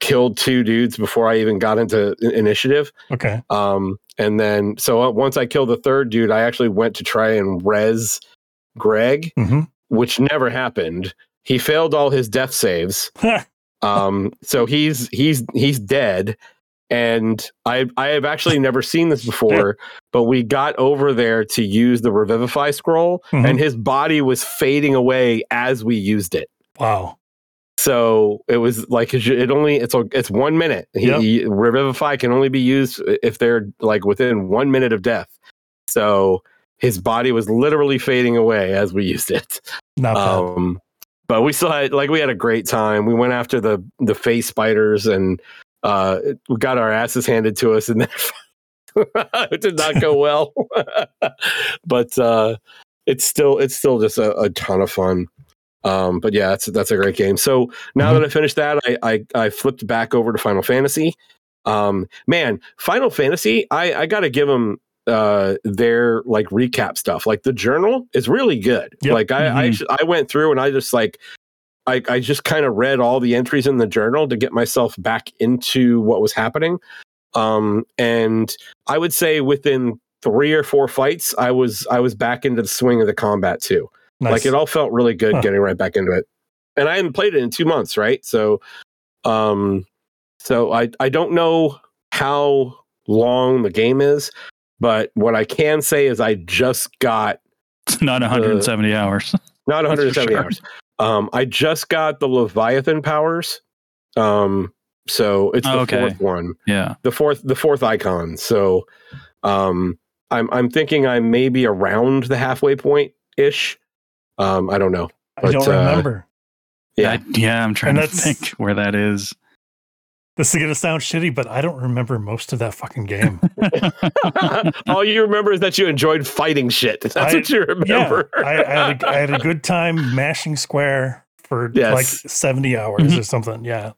killed two dudes before I even got into initiative. okay. Um, and then so uh, once I killed the third dude, I actually went to try and res Greg hmm which never happened. he failed all his death saves. Um, so he's he's he's dead. And I I have actually never seen this before, but we got over there to use the revivify scroll, Mhm. and his body was fading away as we used it. wow. So it was like it it only it's it's one minute. He, Yep. he- revivify can only be used if they're like within one minute of death. So his body was literally fading away as we used it. Not bad. Um, but we still had like we had a great time. We went after the the face spiders and uh, we got our asses handed to us, and that it did not go well. but uh, it's still it's still just a, a ton of fun. Um, but yeah, that's that's a great game. So now that I finished that, I, I I flipped back over to Final Fantasy. Um, man, Final Fantasy, I I got to give them uh their like recap stuff. Like the journal is really good. Yep. Like I I, Mhm. I went through and I just like I I just kind of read all the entries in the journal to get myself back into what was happening. Um, and I would say within three or four fights, I was I was back into the swing of the combat too. nice. Like it all felt really good Huh. getting right back into it. And I hadn't played it in two months, right? So um so I I don't know how long the game is, but what I can say is I just got It's not 170 hours. not 170 sure. hours. Um I just got the Leviathan powers. Um so it's the Okay. fourth one. Yeah. The fourth the fourth icon. So um I'm I'm thinking I'm maybe around the halfway point ish. Um I don't know. I don't but, uh, remember. Yeah. I- yeah. I'm trying And to think where that is. This is gonna sound shitty, but I don't remember most of that fucking game. All you remember is that you enjoyed fighting shit. That's I- what you remember. Yeah, I, I, had a, I had a good time mashing square for Yes. like 70 hours Mhm. or something. Yeah.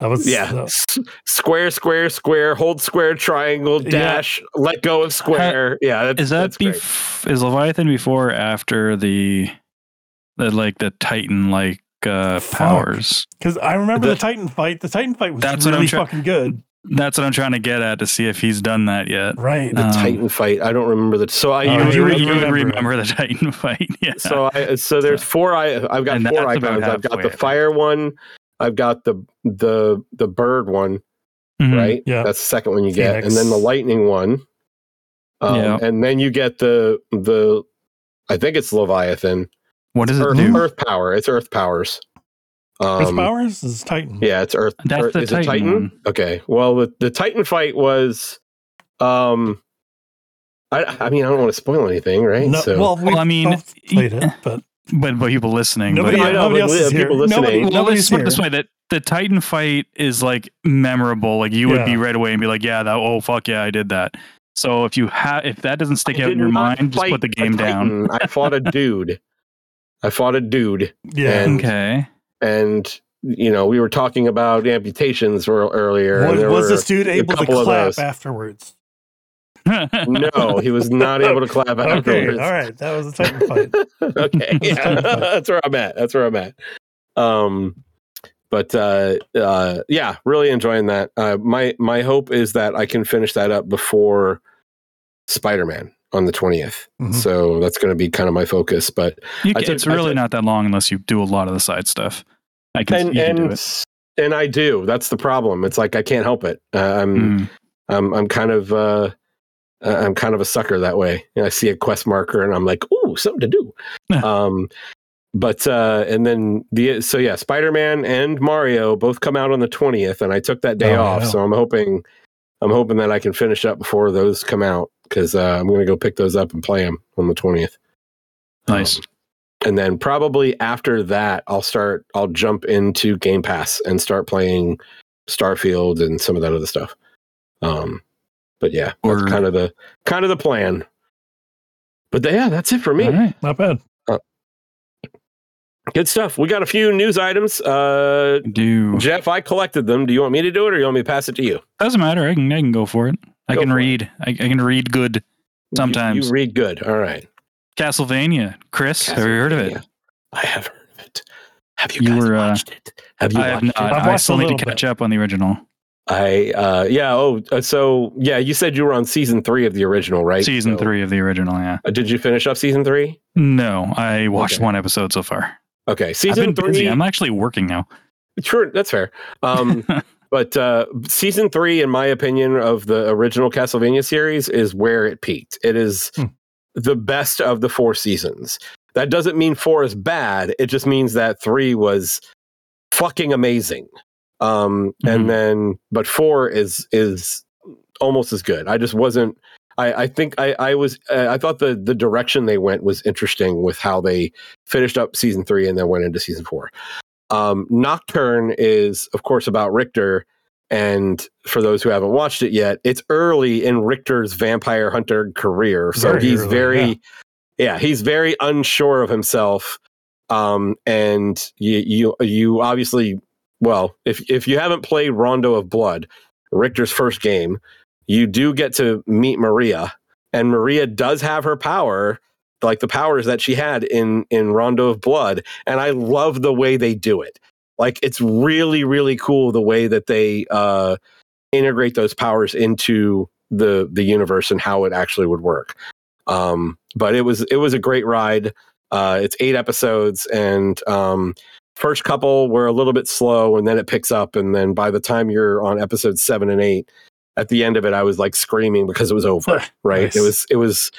That was, yeah. uh, S- square, square, square, hold square, triangle, Yeah. dash, let go of square. yeah. That's, is that that's great. bef- is Leviathan before or after the the like the Titan like uh powers? Because I remember The- the, Titan fight. The Titan fight was That's what I'm really try- fucking good. That's what I'm trying to get at to see if he's done that yet. Right. the Um, Titan fight? I don't remember that. So I, Oh, you, you would- you remember remember the Titan fight. Yeah. so I, so there's four. I, I've got And four icons. I've got the fire one. I've got the the the bird one. Mhm. Right. Yeah. That's the second one you get, Phoenix. and then the lightning one. Um, Yeah. And then you get the the. I think it's Leviathan. What does it Earth, do? Earth power. It's Earth powers. Earth Um, Powers is Titan. Yeah, it's Earth. That's Earth- the is it Titan one. Okay. Well, the, the Titan fight was. Um, I I mean I don't want to spoil anything, right? No, so well, we Well, I mean, played it, but But but people listening. nobody, but, I know, nobody else is here. listening- Nobody, well, nobody's let's put it here. this way: that the Titan fight is like memorable. Like you would be right away and be like, "Yeah, that. Oh fuck yeah, I did that." So if you have, if that doesn't stick I out in your mind, just put the game down. I fought a dude. I fought a dude, Yeah. and- Okay. and you know we were talking about amputations earlier. and Was, there was were- this dude able to clap afterwards? no, he was not able to clap Okay, afterwards. all right. That was a Titan fight. okay, yeah, that's where I'm at. That's where I'm at. Um, but uh, uh, yeah, really enjoying that. Uh, my my hope is that I can finish that up before Spider-Man on the 20th. Mhm. So that's going to be kind of my focus. But can, took- it's really took- not that long unless you do a lot of the side stuff. I can, and you can do and it. and I do. That's the problem. It's like I can't help it. Uh, I'm Mm. I'm I'm kind of uh, uh, I'm kind of a sucker that way. Know, I see a quest marker and I'm like, ooh, something to do. um, but uh, and then the so yeah, Spider Man and Mario both come out on the twentieth, and I took that day Oh, off. So I'm hoping I'm hoping that I can finish up before those come out because uh, I'm going to go pick those up and play them on the twentieth. Nice. and then probably after that, I'll start. I'll jump into Game Pass and start playing Starfield and some of that other stuff. Um, but yeah, that's kind of the kind of the plan. But yeah, that's it for me. All right. Not bad. Good stuff. We got a few news items. Uh, Do Jeff, I collected them. Do you want me to do it, or you want me to pass it to you? doesn't matter. I can I can go for it. I Go can read. I, I can read good. Sometimes. you, read good. All right. Castlevania. Chris, have you heard of it? I have heard of it. Have you, You guys were, uh, watched it? Have you I have watched not. it? I've I still need to little catch bit. up on the original. I uh yeah, oh uh, so yeah, you said you were on season 3 of the original, right? Season So- three of the original. Yeah. Uh, did you finish up season 3? No, I watched Okay. one episode so far. Okay, I've season been busy. three. I'm actually working now. Sure, that's fair. Um, but uh, season three, in my opinion, of the original Castlevania series is where it peaked. It is Hmm. the best of the four seasons. That doesn't mean four is bad. It just means that three was fucking amazing. Um, Mhm. And then, but four is is almost as good. I just wasn't. I, I think I, I was. Uh, I thought the the direction they went was interesting with how they finished up season three and then went into season four. Um, Nocturne is, of course, about Richter. And for those who haven't watched it yet, it's early in Richter's vampire hunter career. So Very he's early, very, yeah. yeah. he's very unsure of himself. Um, and you, you, you obviously, well, if if you haven't played Rondo of Blood, Richter's first game, you do get to meet Maria, and Maria does have her power, like the powers that she had in in Rondo of Blood, and I love the way they do it. Like it's really really cool the way that they uh, integrate those powers into the the universe and how it actually would work. Um, but it was it was a great ride. Uh, it's eight episodes, and um, first couple were a little bit slow, and then it picks up, and then by the time you're on episode seven and eight, at the end of it, I was like screaming because it was over. Right? Nice. It was it was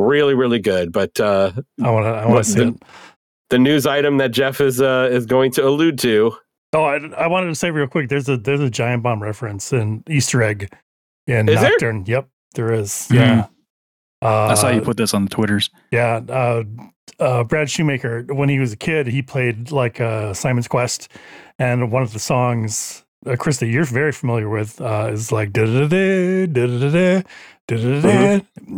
really really good. But uh, I want to. I want to see the- it. the news item that Jeff is uh, is going to allude to. Oh, I, I wanted to say real quick. There's a there's a giant bomb reference in Easter egg in Is there? Nocturne. Yep, there is. Hmm. Yeah. Uh, I saw you put this on the Twitters. Yeah, uh, uh, Brad Shoemaker. When he was a kid, he played like uh, Simon's Quest, and one of the songs, uh, Chris, that you're very familiar with, uh, is like da da da da da da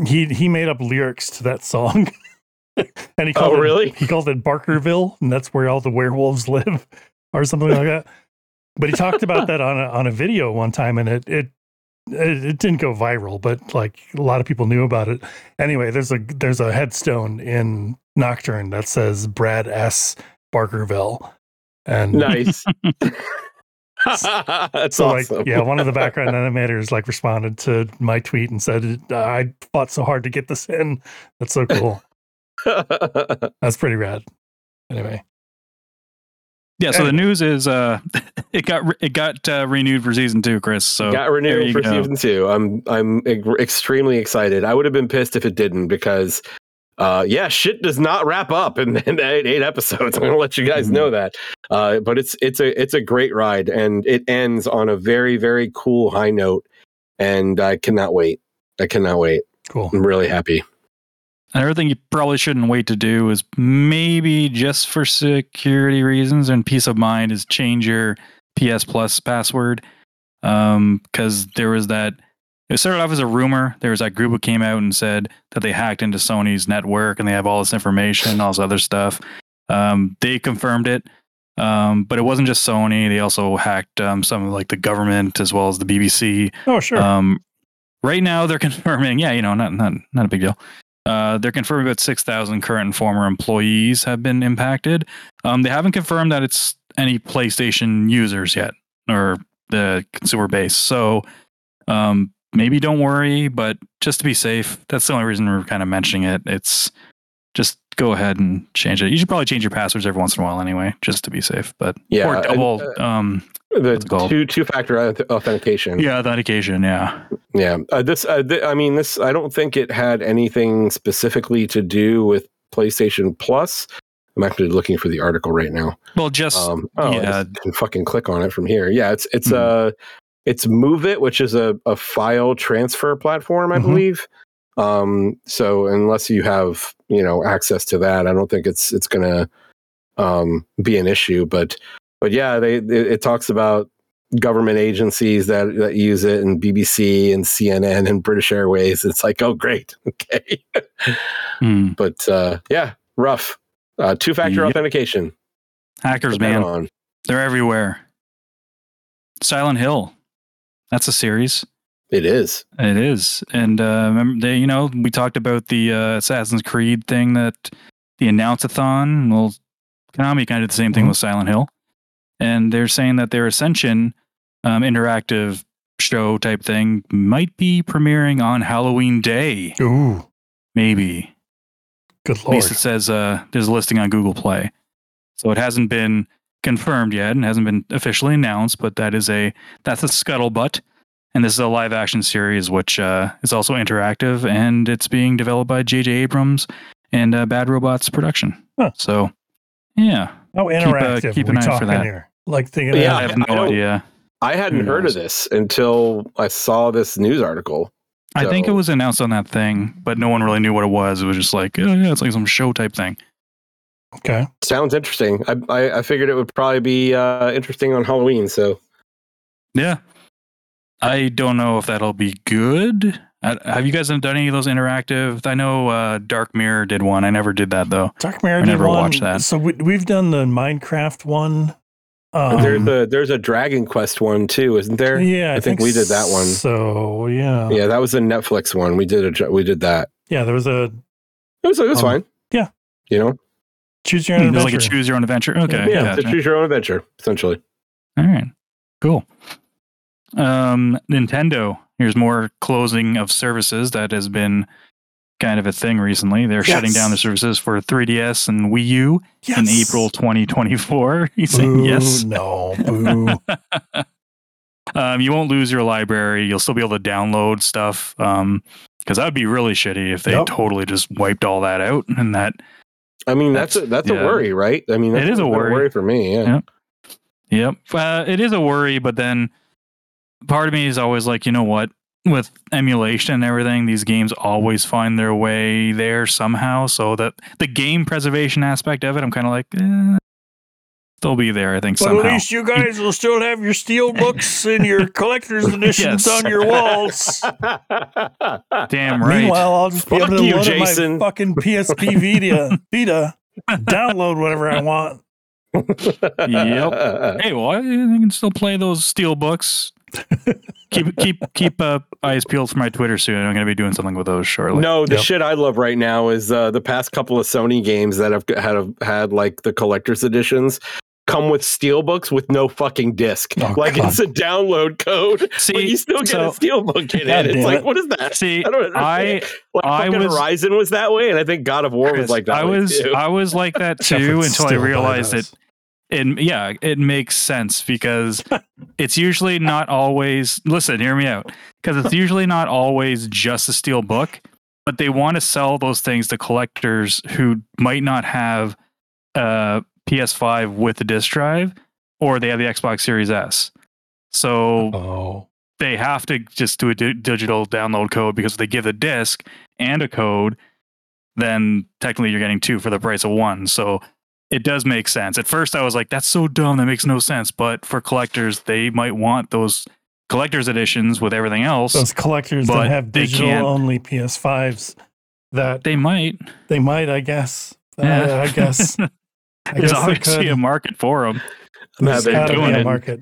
He he made up lyrics to that song, and he oh, called Oh, it, really? he called it Barkerville, and that's where all the werewolves live, or something like that. But he talked about that on a on a video one time, and it it it, it didn't go viral, but like a lot of people knew about it. Anyway, there's a there's a headstone in Nocturne that says Brad S. Barkerville, and Nice. That's so awesome. like yeah, one of the background animators like responded to my tweet and said, "I fought so hard to get this in. That's so cool. That's pretty rad." Anyway, Yeah, so the news is uh it got re- it got uh, renewed for season 2, Chris. So got renewed for go. season two. I'm I'm extremely excited. I would have been pissed if it didn't because uh yeah, shit does not wrap up in, in eight, eight episodes. I'm gonna let you guys know that. Uh but it's it's a it's a great ride and it ends on a very, very cool high note. And I cannot wait. I cannot wait. cool. I'm really happy. Another thing you probably shouldn't wait to do is maybe just for security reasons and peace of mind is change your PS Plus password. Um, because there was that it started off as a rumor. There was that group who came out and said that they hacked into Sony's network and they have all this information, and all this other stuff. Um, they confirmed it. Um, but it wasn't just Sony. They also hacked um, some of like the government as well as the BBC. Oh sure. Um, right now, they're confirming. Yeah, you know, not not not a big deal. Uh, they're confirming about six thousand current and former employees have been impacted. Um, they haven't confirmed that it's any PlayStation users yet or the consumer base. So um, maybe don't worry, but just to be safe, that's the only reason we're kind of mentioning it. It's just go ahead and change it. You should probably change your passwords every once in a while anyway, just to be safe. But Yeah, or double, uh, um, The What's it called? two two factor authentication. yeah, authentication. Yeah. Yeah, uh, this. Uh, th- I mean, this. I don't think it had anything specifically to do with PlayStation Plus. I'm actually looking for the article right now. Well, just Um, oh, I just can fucking click on it from here. Yeah, it's it's Hmm. uh it's MOVEit, which is a, a file transfer platform, I Mhm. believe. Um, so unless you have you know access to that, I don't think it's it's gonna um be an issue. But but yeah, they it, it talks about government agencies that that use it and BBC and CNN and British Airways. It's like, oh great, okay. Hmm. but uh yeah, rough. Uh two factor Yep. authentication. hackers, man, on. they're everywhere. Silent Hill, that's a series. It is. It is, and uh, they, you know, we talked about the uh, Assassin's Creed thing that the announce-a-thon. Well, Konami kind of did the same thing Mhm. with Silent Hill, and they're saying that their Ascension um, interactive show type thing might be premiering on Halloween Day. Ooh, Maybe good lord! at least it says uh, there's a listing on Google Play. So it hasn't been confirmed yet and hasn't been officially announced, but that is a that's a scuttlebutt. And this is a live action series, which uh, is also interactive, and it's being developed by J.J. Abrams and uh, Bad Robots Production. Huh. So, yeah, How uh, interactive keep we an eye for that. here? Like thinking, Yeah, I have no I idea. I hadn't heard of this until I saw this news article. I think it was announced on that thing, but no one really knew what it was. It was just like, oh, yeah, it's like some show type thing. Okay. Sounds interesting. I, I, I figured it would probably be uh, interesting on Halloween. So Yeah. I don't know if that'll be good. Uh, have you guys done any of those interactive? I know uh, Dark Mirror did one. I never did that though. Dark Mirror I did never one. watched that. So we, we've done the Minecraft one. Um, there's a there's a Dragon Quest one too, isn't there? yeah, I, I think we did that one. So yeah, yeah, Yeah, that was a Netflix one. We did a we did that. Yeah, there was a It was it was Um, fine. yeah. you know, choose your own It's like a adventure. choose your own adventure. Okay. yeah, gotcha. choose your own adventure essentially. All right. Cool. Um, Nintendo. Here's more closing of services that has been kind of a thing recently. They're shutting down their services for 3DS and Wii U in April 2024. He's saying Boo, yes. No, boo. um, you won't lose your library. You'll still be able to download stuff. Um, because that would be really shitty if they Yep. totally just wiped all that out. And that, I mean, that's That's- a, that's yeah. a worry, right? I mean, that's It is a been worry. for me. Yeah. Yeah. yep, uh, it is a worry. But then part of me is always like, you know what? With emulation and everything, these games always find their way there somehow. So that the game preservation aspect of it, I'm kind of like, eh, they'll be there. I think But somehow. at least you guys will still have your steel books and your collector's editions Yes. on your walls. Damn right. Meanwhile, I'll just be Fuck able to you, load Jason. my fucking PSP Vita, Vita, download whatever I want. Yep. Hey, well, you can still play those steel books. keep keep keep uh, eyes peeled for my Twitter soon. I'm going to be doing something with those shortly. No, the Yep. shit I love right now is uh, the past couple of Sony games that have had had like the collector's editions come with steelbooks with no fucking disc. Oh, like God. it's a download code, See, but you still get so- a steelbook in God it. It's damn like, what is that? See, I don't I like I was- Horizon was that way, and I think God of War was like that. I way, was too. I was like that too until I realized those. it. It yeah, it makes sense because it's usually not always. Listen, hear me out. Because it's usually not always just a steel book, but they want to sell those things to collectors who might not have a PS5 with a disc drive, or they have the Xbox Series S. So Oh, they have to just do a di- digital download code because if they give a disc and a code, then technically you're getting two for the price of one. So it does make sense. At first, I was like, "That's so dumb. That makes no sense." But for collectors, they might want those collector's editions with everything else. those collectors that have digital only PS5s that they might. they might, I guess. Uh, I guess. I There's guess they obviously a market for them. I'm There's having, doing a it. market.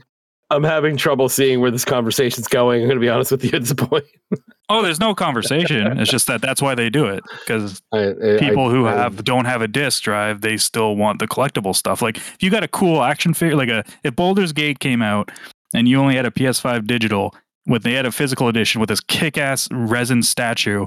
I'm having trouble seeing where this conversation's going. I'm going to be honest with you at this point. Oh, there's no conversation. it's just that that's why they do it because I, I- people I- who I- have don't have a disc drive, they still want the collectible stuff. Like if you got a cool action figure, like a if Baldur's Gate came out and you only had a PS5 digital, with they had a physical edition with this kick-ass resin statue,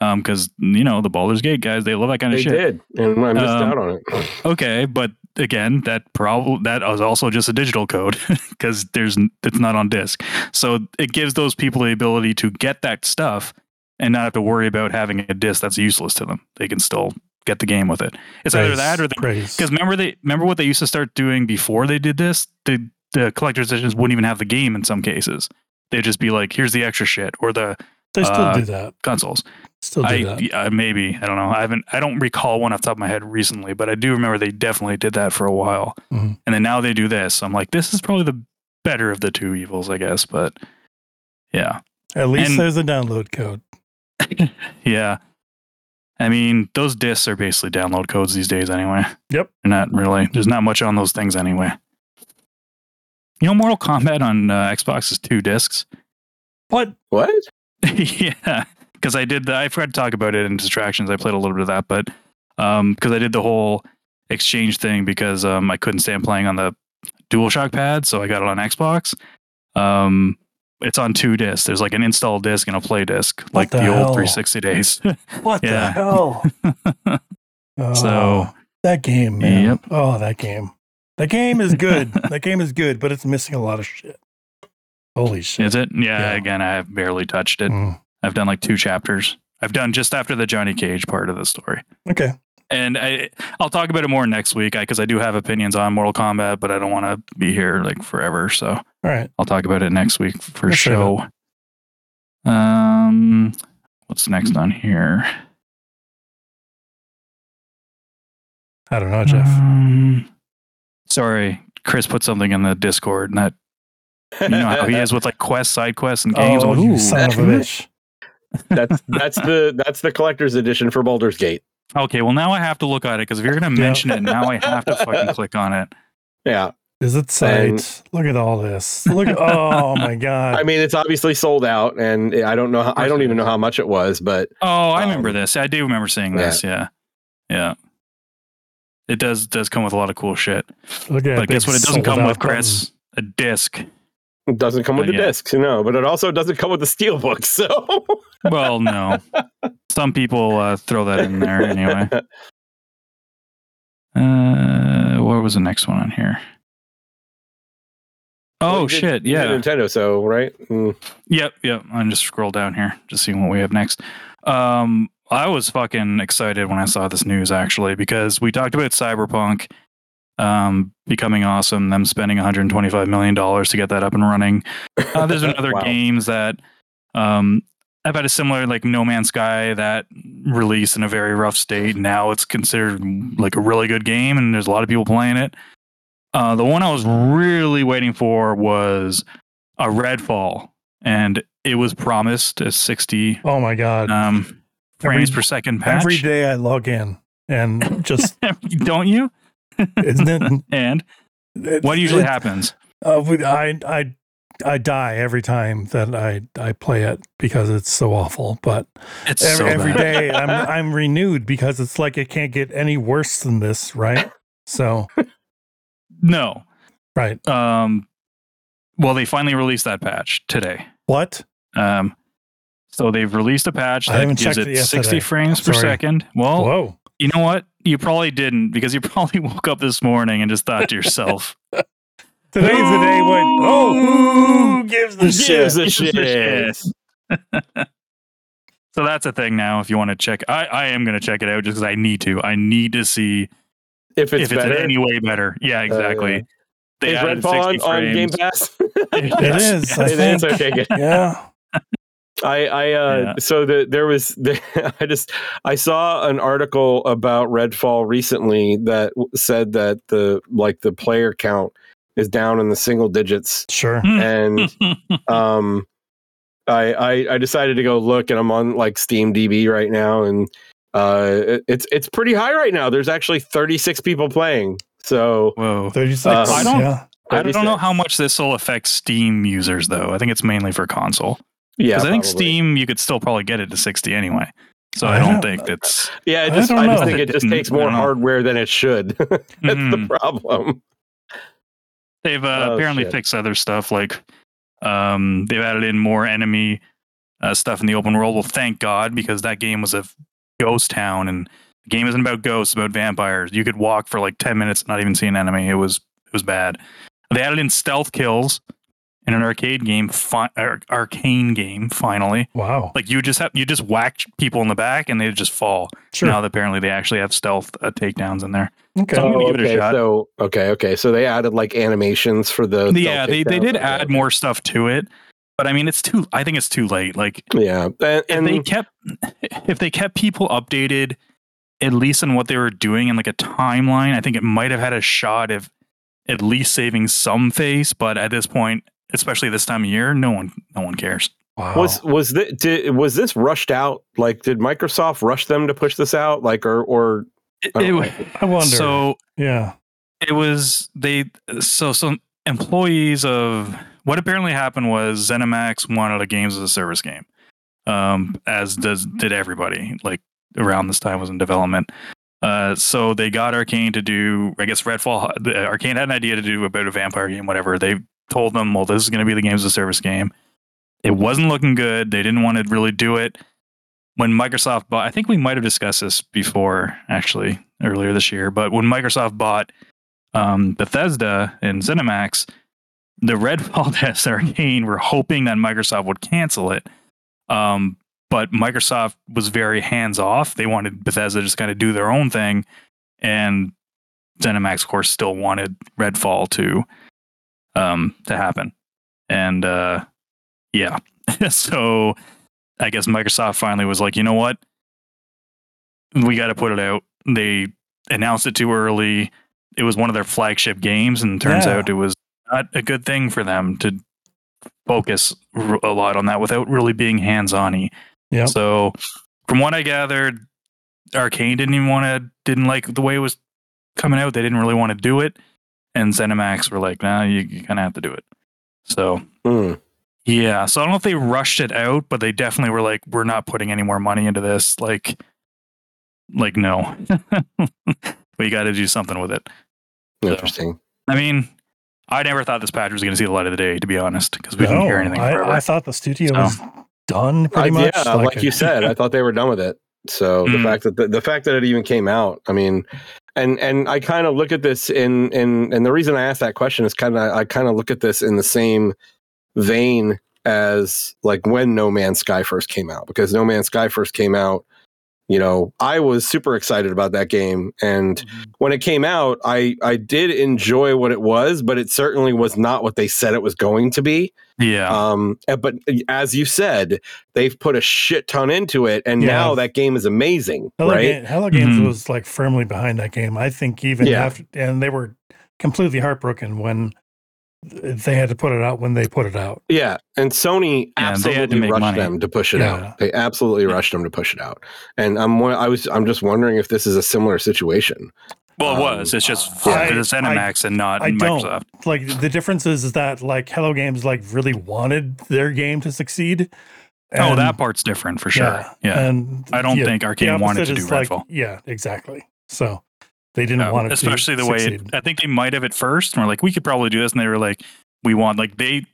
um, because you know the Baldur's Gate guys, they love that kind of they shit. did, and I missed Um, out on it. Okay, but again, that probably that is also just a digital code because there's it's not on disc. So it gives those people the ability to get that stuff and not have to worry about having a disc that's useless to them. They can still get the game with it. It's either that or praise. because remember they remember what they used to start doing before they did this. The the collector's editions wouldn't even have the game in some cases. They'd just be like, "Here's the extra shit," or the they still uh, do that. consoles. Still do I that. yeah, maybe I don't know. I haven't. I don't recall one off the top of my head recently, but I do remember they definitely did that for a while. Mhm. And then now they do this. I'm like, this is probably the better of the two evils, I guess. But yeah, At least and- there's a download code. yeah. I mean, those discs are basically download codes these days, anyway. Yep. They're not really. There's not much on those things anyway. You know, Mortal Kombat on uh, Xbox is two discs. What? What? yeah, because I did the. I forgot to talk about it in distractions. I played a little bit of that, but um, because I did the whole exchange thing because um, I couldn't stand playing on the DualShock pad, so I got it on Xbox. Um, it's on two discs. There's like an install disc and a play disc, like the the, old 360 days. What the hell? so Oh, That game, man. Yep. Oh, that game. That game is good. that game is good, but it's missing a lot of shit. Holy shit. Is it? Yeah, Yeah. Again, I have barely touched it. Mm. I've done like two chapters. I've done just after the Johnny Cage part of the story. Okay. And I, I'll talk about it more next week because I do have opinions on Mortal Kombat, but I don't want to be here like forever. So All right. I'll talk about it next week for Let's save. Um, what's next on here? I don't know, Jeff. Um, sorry, Chris put something in the Discord, and that you know how he is with like quest, side quests, and games. oh, I'm you son of a bitch. That's that's the that's the collector's edition for Baldur's Gate. Okay, well now I have to look at it because if you're gonna mention it, now I have to fucking click on it. Yeah, Is it sight? Look at all this. Look at oh my god. I mean it's obviously sold out, and I don't know. How, I don't even know how much it was, but Oh, I remember Um, this. I do remember seeing this. Yeah, yeah. It does does come with a lot of cool shit. Look at But guess what? It doesn't come with Chris. A disc. It doesn't come with the yeah. discs, no. But it also doesn't come with the steel book. So Well, no. Some people uh, throw that in there anyway. Uh, what was the next one on here? Oh Well, shit! did Yeah. Nintendo. So right, Mm. Yep, yep. I'm just scroll down here, just seeing what we have next. Um, I was fucking excited when I saw this news actually because we talked about Cyberpunk um, becoming awesome, them spending 125 million dollars to get that up and running. Uh, there's been other Wow. games that um, I've had a similar like No Man's Sky that released in a very rough state. Now it's considered like a really good game, and there's a lot of people playing it. Uh, the one I was really waiting for was a Redfall, and it was promised a 60 Oh my god. um, frames Every- per second patch. Every day I log in and just Don't you? Isn't it? And it- what usually it- happens? Uh, I I I die every time that I I play it because it's so awful. But It's every, so every day I'm I'm renewed because it's like it can't get any worse than this, right? So No. right. Um, well, they finally released that patch today. What? Um, so they've released a patch I that haven't gives checked it it 60 yesterday. frames per Sorry. second. Well, Whoa. You know what? You probably didn't because you probably woke up this morning and just thought to yourself, Today's the day when oh who gives the Gives shit? a Gives a shit. shit. so that's a thing now. If you want to check, I, I am going to check it out just because I need to. I need to see if it's if it's better, in any way better. Yeah, oh, exactly. yeah. They is added Redfall on, on Game. Pass? it is. It is. okay. Good. Yeah. I, I, uh, Yeah. so the, there was, the, I just, I saw an article about Redfall recently that said that the, like the player count is down in the single digits. Sure. And, um, I, I, I decided to go look and I'm on like Steam DB right now. And, uh, it- it's, it's pretty high right now. There's actually 36 people playing. So, Whoa. 36. Uh, I don't- yeah. I don't know how much this will affect Steam users though. I think it's mainly for console. Yeah, Because I think probably. Steam you could still probably get it to 60 anyway. So I, I don't don't- think that's. Yeah, it I just, don't I, just think it just takes more hardware than it should. That's Mhm. the problem. They've uh, Oh, apparently shit. fixed other stuff like um, they've added in more enemy uh, stuff in the open world. Well, thank God because that game was a ghost town, and the game isn't about ghosts, it's about vampires. You could walk for like ten minutes and not even see an enemy. It was it was bad. They added in stealth kills in an arcade game, fi- ar- arcane game. Finally, Wow. like you just have you just whack people in the back and they just fall. Sure. Now that apparently they actually have stealth uh, takedowns in there. okay. So- I'm gonna Oh, give it a okay. shot. So okay, okay. So they added like animations for the yeah, they, they did add more stuff to it, but I mean, it's too. I think it's too late. Like Yeah, and, if and they kept if they kept people updated, at least on what they were doing in like a timeline, I think it might have had a shot of at least saving some face. But at this point, especially this time of year, no one no one cares. wow. was was this did, was this rushed out? Like, did Microsoft rush them to push this out? Like, or or It, I don't it I wonder. so yeah. it was they so some employees of what apparently happened was ZeniMax wanted a games as a service game, um, as does did everybody like around this time was in development. Uh, so they got Arcane to do, I guess Redfall. The, Arcane had an idea to do about a vampire game, whatever. They told them, well, this is going to be the games a service game. It wasn't looking good. They didn't want to really do it. when Microsoft bought, I think we might have discussed this before, actually, earlier this year. But when Microsoft bought um, Bethesda and ZeniMax, the Redfall at Arcane were hoping that Microsoft would cancel it. Um, but Microsoft was very hands off. They wanted Bethesda to just kind of do their own thing, and ZeniMax, of course, still wanted Redfall to um, to happen. And uh, yeah, so I guess Microsoft finally was like, you know what, we got to put it out. They announced it too early. It was one of their flagship games, and turns Yeah. out it was not a good thing for them to focus r- a lot on that without really being hands on Yep. So, from what I gathered, Arcane didn't even want to, didn't like the way it was coming out. They didn't really want to do it, and ZeniMax were like, "Nah, you, you kind of have to do it." So, Hmm. yeah. So I don't know if they rushed it out, but they definitely were like, "We're not putting any more money into this." Like, like no, we got to do something with it. Interesting. I mean, I never thought this patch was going to see the light of the day, to be honest, because we didn't hear anything. I, I thought the studio So. was done pretty I- much. yeah, like, you said, I thought they were done with it. So the Mm. fact that the, the fact that it even came out, I mean, and and I kind of look at this in in and the reason I asked that question is kind of I kind of look at this in the same vein as like when No Man's Sky first came out because No Man's Sky first came out. You know, I was super excited about that game, and when it came out, I I did enjoy what it was, but it certainly was not what they said it was going to be. yeah. Um, uh, but as you said, they've put a shit ton into it, and Yeah. now that game is amazing, Hello, right? Ga- Hello Games Mhm. was like firmly behind that game. I think even Yeah. after, and they were completely heartbroken when they had to put it out when they put it out. Yeah, and Sony Yeah, they had to absolutely make rushed money. them to push it Yeah. out. They absolutely rushed them to push it out, and I'm I was I'm just wondering if this is a similar situation. well, it um, was. It's just I- it's ZeniMax and not I don't. Microsoft. Like the difference is, is that like Hello Games like really wanted their game to succeed. oh, that part's different for sure. Yeah. And I don't yeah, think the Arcane wanted to do is like- yeah, exactly. So they didn't No, want it especially the way it, I think they might have at first. And we're like, we could probably do this, and they were like, we want like they.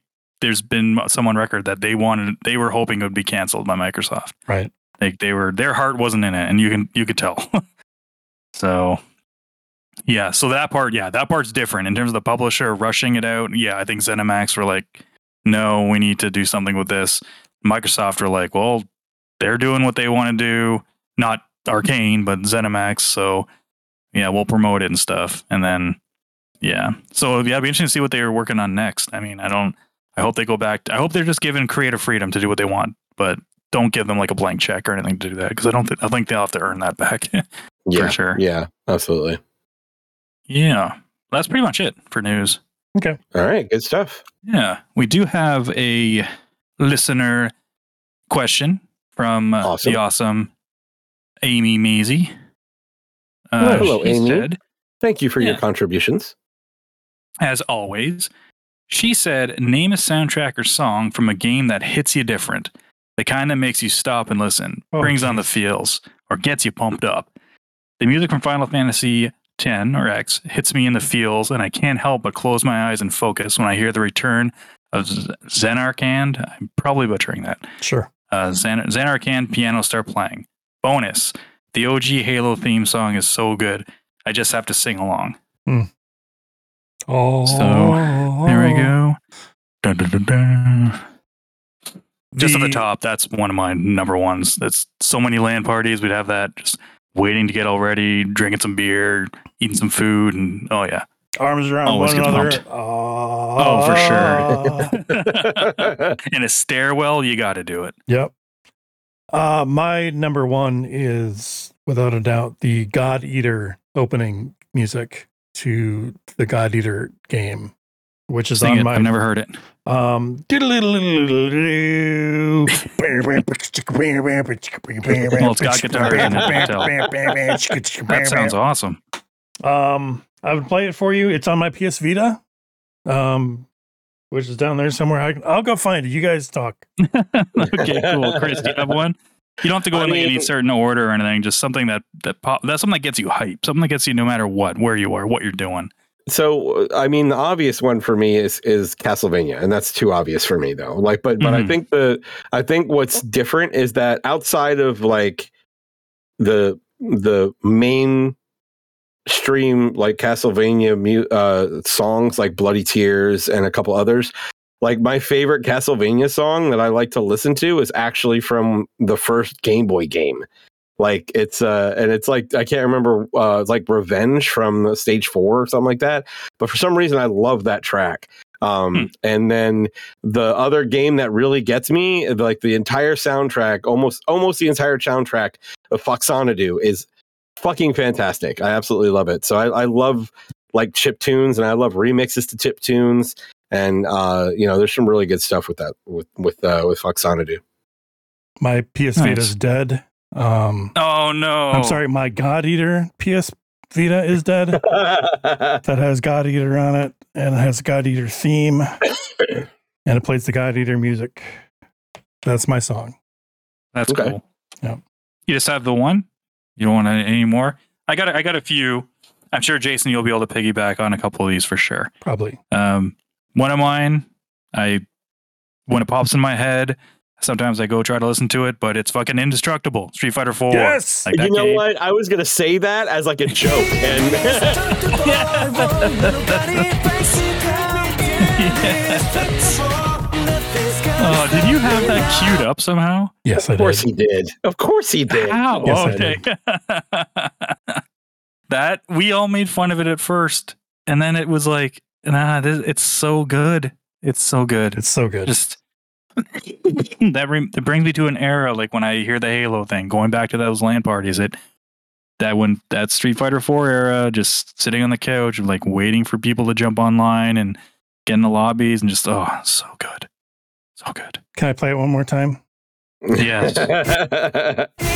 There's been some on record that they wanted, they were hoping it would be canceled by Microsoft. right. Like they were, their heart wasn't in it, and you can you could tell. so, yeah. So that part, yeah, that part's different in terms of the publisher rushing it out. Yeah, I think ZeniMax were like, no, we need to do something with this. Microsoft were like, well, they're doing what they want to do, not Arcane, but ZeniMax. So, yeah, we'll promote it and stuff. And then, yeah. So, yeah, it'd be interesting to see what they were working on next. I mean, I don't, I hope they go back. I hope they're just given creative freedom to do what they want, but don't give them like a blank check or anything to do that because I don't, th- I think they'll have to earn that back. Yeah, sure. Yeah, absolutely. yeah. That's pretty much it for news. Okay. All right, good stuff. Yeah. We do have a listener question from uh, Awesome. the awesome Amy Maisie. Uh, Hello, Amy. said, Thank you for your contributions. as always, she said, name a soundtrack or song from a game that hits you different, the kind that makes you stop and listen, Oh, brings on the feels, or gets you pumped up. The music from Final Fantasy X or X hits me in the feels, and I can't help but close my eyes and focus when I hear the return of Xenarkand. I'm probably butchering that. Sure. Uh, Xen- piano start playing. Bonus: the OG Halo theme song is so good. I just have to sing along. Hmm. Oh, There we go. Dun, dun, dun, dun. Just at the The- top, that's one of my number ones. That's so many land parties. We'd have that just waiting to get all ready, drinking some beer, eating some food, and oh yeah. Arms around Always one another. pumped. Ah. Oh, for sure. In a stairwell, you got to do it. Yep. Uh, my number one is without a doubt the God Eater opening music to the God Eater game, which is Sing on it. my I've never heard it. um. Well, it's got guitar in it, I can tell. That sounds awesome. Um, I would play it for you. It's on my PS Vita, um, which is down there somewhere. I, I'll go find it. You guys talk. okay, cool. Chris, do you have one? You don't have to go I in like any certain order or anything. Just something that that pop. That's something that gets you hype. Something that gets you no matter what, where you are, what you're doing. So I mean, the obvious one for me is is Castlevania, and that's too obvious for me though. Like, but but I Mhm. think the I think what's different is that outside of like the the main stream like Castlevania mu- uh, songs like Bloody Tears and a couple others. Like my favorite Castlevania song that I like to listen to is actually from the first Game Boy game. Like it's uh and it's like I can't remember uh it's like Revenge from stage 4 or something like that, but for some reason I love that track. Um Hmm. and then the other game that really gets me like the entire soundtrack almost almost the entire soundtrack of Faxanadu is fucking fantastic. I absolutely love it. So I, I love like chip tunes and I love remixes to chip tunes. And uh, you know, there's some really good stuff with that with with uh, with Faxanadu. My PS Nice. Vita's dead. Um, Oh no! I'm sorry, my God Eater PS Vita is dead. that has God Eater on it, and it has a God Eater theme, and it plays the God Eater music. That's my song. That's Okay. cool. Yeah. You just have the one. You don't want any any more. I got. a- I got a few. I'm sure Jason, you'll be able to piggyback on a couple of these for sure. Probably. Um, one of mine, I when it pops in my head, sometimes I go try to listen to it, but it's fucking indestructible. Street Fighter Four. Yes! like you know game. what? I was gonna say that as like a joke, and Oh, did you have that queued up somehow? Yes, I of course did. he did. Of course he did. How? Yes, I okay. that we all made fun of it at first, and then it was like, nah, this, it's so good. It's so good. It's so good. just that, re- that brings me to an era like when I hear the Halo thing, going back to those LAN parties. It that when that Street Fighter Four era, just sitting on the couch, and like waiting for people to jump online and get in the lobbies, and just oh, so good, so good. Can I play it one more time? Yes.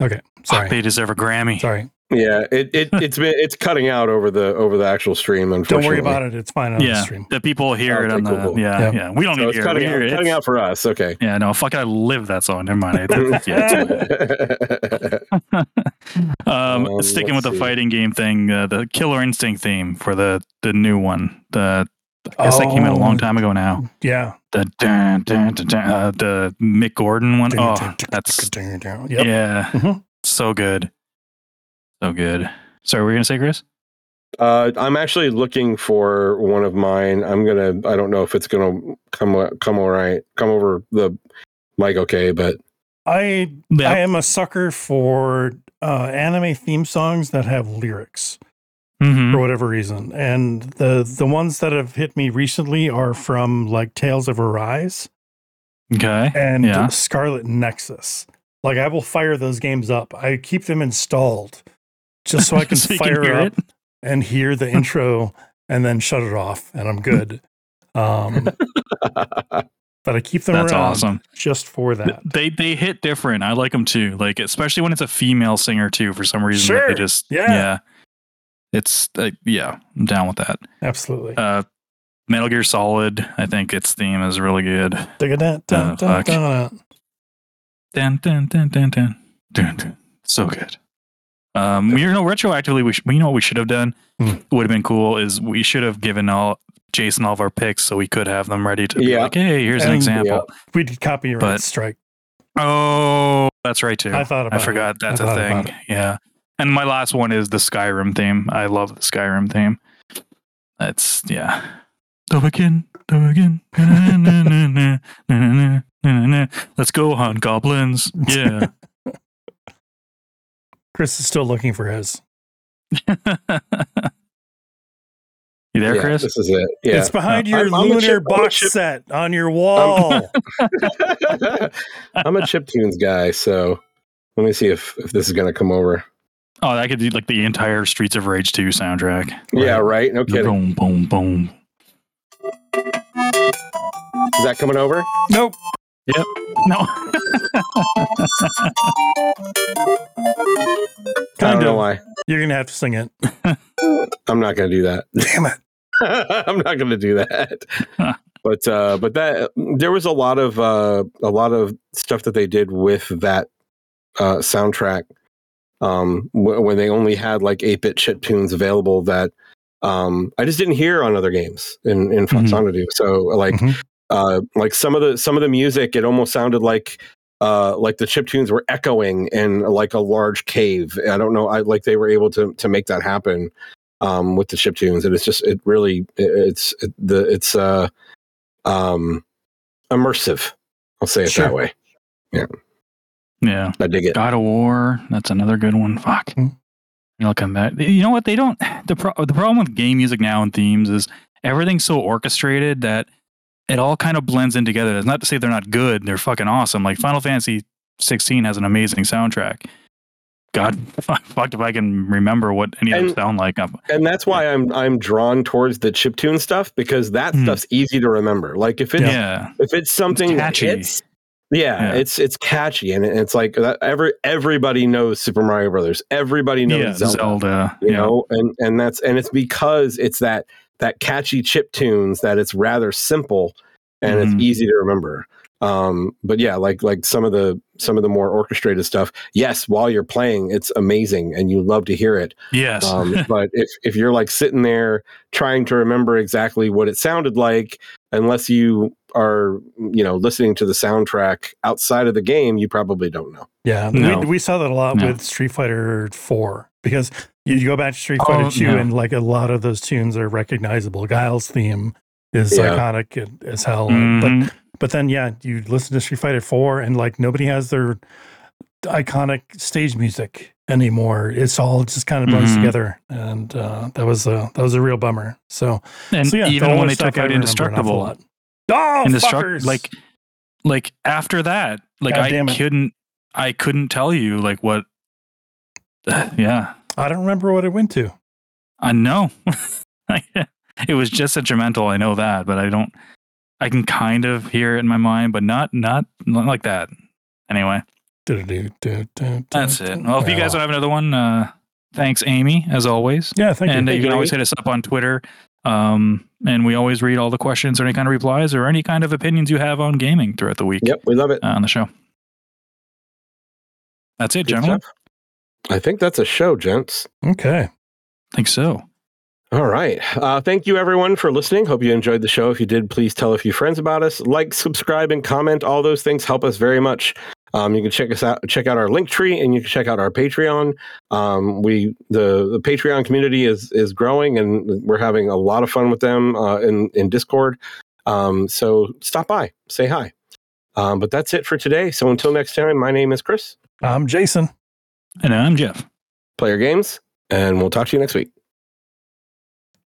Okay. Sorry. They deserve a Grammy. Sorry. Yeah, it, it it's been it's cutting out over the over the actual stream. Don't worry about it. It's fine on the stream. the people hear it on the cool, cool. yeah Yeah. yeah. We don't So need it's to hear cutting, it. We out, hear it. cutting out for us. Okay. Yeah, no, fuck, I live that song. Never mind. It- yeah, um, Um, sticking let's with the see. fighting game thing, uh, the Killer Instinct theme for the the new one. The I guess that came out a long Oh. time ago now. Yeah. The dun, dun, dun, dun, uh, the Mick Gordon one. Oh, that's Yep. yeah, Mhm. so good, so good. Sorry, were you gonna say, Chris? Uh, I'm actually looking for one of mine. I'm gonna. I don't know if it's gonna come come all right. Come over the mic, okay? But I Yeah. I am a sucker for uh, anime theme songs that have lyrics Mhm. for whatever reason, and the the ones that have hit me recently are from like Tales of Arise Okay. and Yeah. Scarlet Nexus. Like I will fire those games up. I keep them installed just so I can So fire hear up it? and hear the intro and then shut it off, and I'm good. Um, but I keep them That's around awesome. just for that. They they hit different. I like them too. Like especially when it's a female singer too. For some reason, Sure. they just Yeah. It's uh, yeah, I'm down with that. Absolutely. Uh, Metal Gear Solid. I think its theme is really good. Dun, uh, dun. Dun dun dun dun dun dun. dun. So good. Um, you know, retroactively, we sh- you know what we should have done Hmm. would have been cool is we should have given all Jason all of our picks so we could have them ready to be Yeah. like, hey, here's an And- example. We did copyright But- strike. Oh, that's right too. I thought about I forgot it. that's I a thing. Yeah. And my last one is the Skyrim theme. I love the Skyrim theme. That's yeah. Do again, do again. Na, na, na, na, na, na, na, na. Let's go hunt goblins. Yeah. Chris is still looking for his. you there, yeah, Chris? This is it. Yeah, It's behind Uh, your I'm- I'm lunar I'm a box chip- set on your wall. I'm a chip tunes guy, so let me see if if this is gonna come over. Oh, that could be like the entire Streets of Rage 2 soundtrack. Yeah, right. No kidding. Boom, boom, boom. Is that coming over? nope. No. I Kind of. why. You're gonna have to sing it. I'm not gonna do that. Damn it. I'm not gonna do that. but uh, but that there was a lot of uh, a lot of stuff that they did with that uh, soundtrack um, w- when they only had like eight bit chip tunes available that um, I just didn't hear on other games in in Fox Mhm. So like Mhm. Uh, like some of the some of the music, it almost sounded like uh, like the chip tunes were echoing in like a large cave. I don't know. I like they were able to to make that happen um, with the chip tunes, and it's just it really it, it's it, the it's uh um immersive. I'll say it Sure. that way. Yeah. Yeah. I dig it. God of War. That's another good one. Fuck. Hmm. You'll come back. You know what? They don't. The pro- the problem with game music now and themes is everything's so orchestrated that it all kind of blends in together. That's not to say they're not good. They're fucking awesome. Like Final Fantasy 16 has an amazing soundtrack. God, fucked if I can remember what any of them sound like. I'm- and that's why I'm I'm drawn towards the chiptune stuff because that Hmm. stuff's easy to remember. Like if it's yeah. if it's something that catchy. yeah, Yeah. it's it's catchy and it's like that every everybody knows Super Mario Brothers. Everybody knows Yeah. Zelda, Zelda. you know, and and that's and it's because it's that that catchy chip tunes that it's rather simple and Mhm. it's easy to remember. Um, but yeah, like like some of the some of the more orchestrated stuff. Yes, while you're playing, it's amazing and you love to hear it. Yes. Um, but if if you're like sitting there trying to remember exactly what it sounded like, unless you are you know listening to the soundtrack outside of the game, you probably don't know. Yeah, No. we, we saw that a lot No. with Street Fighter Four because you, go back to Street Fighter Two, yeah. and like a lot of those tunes are recognizable. Guile's theme is Yeah. iconic as hell, Mhm. but but then yeah, you listen to Street Fighter Four and like nobody has their iconic stage music anymore. It's all just kind of blends Mhm. together, and uh, that was a that was a real bummer. So, and so yeah, even when they took out Indestructible, lot. Oh, Indestruct- fuckers! like like after that like God i couldn't i couldn't tell you like what yeah I don't remember what it went to. i know it was just detrimental i know that but i don't i can kind of hear it in my mind but not not, not like that anyway that's it well if you guys don't have another one uh thanks amy as always yeah, thank and you. uh, you can always hit us up on Twitter. Um, and we always read all the questions or any kind of replies or any kind of opinions you have on gaming throughout the week Yep, we love it. uh, on the show. That's it, Good gentlemen. stuff. I think that's a show, gents. Okay. I think so. All right. Uh, thank you, everyone, for listening. Hope you enjoyed the show. If you did, please tell a few friends about us. Like, subscribe, and comment. All those things help us very much. Um, you can check us out, check out our link tree, and you can check out our Patreon. Um, we the, the Patreon community is is growing, and we're having a lot of fun with them uh, in in Discord. Um, so stop by, say hi. Um, but that's it for today. So until next time, my name is Chris. I'm Jason. And I'm Geoff. Player games, and we'll talk to you next week.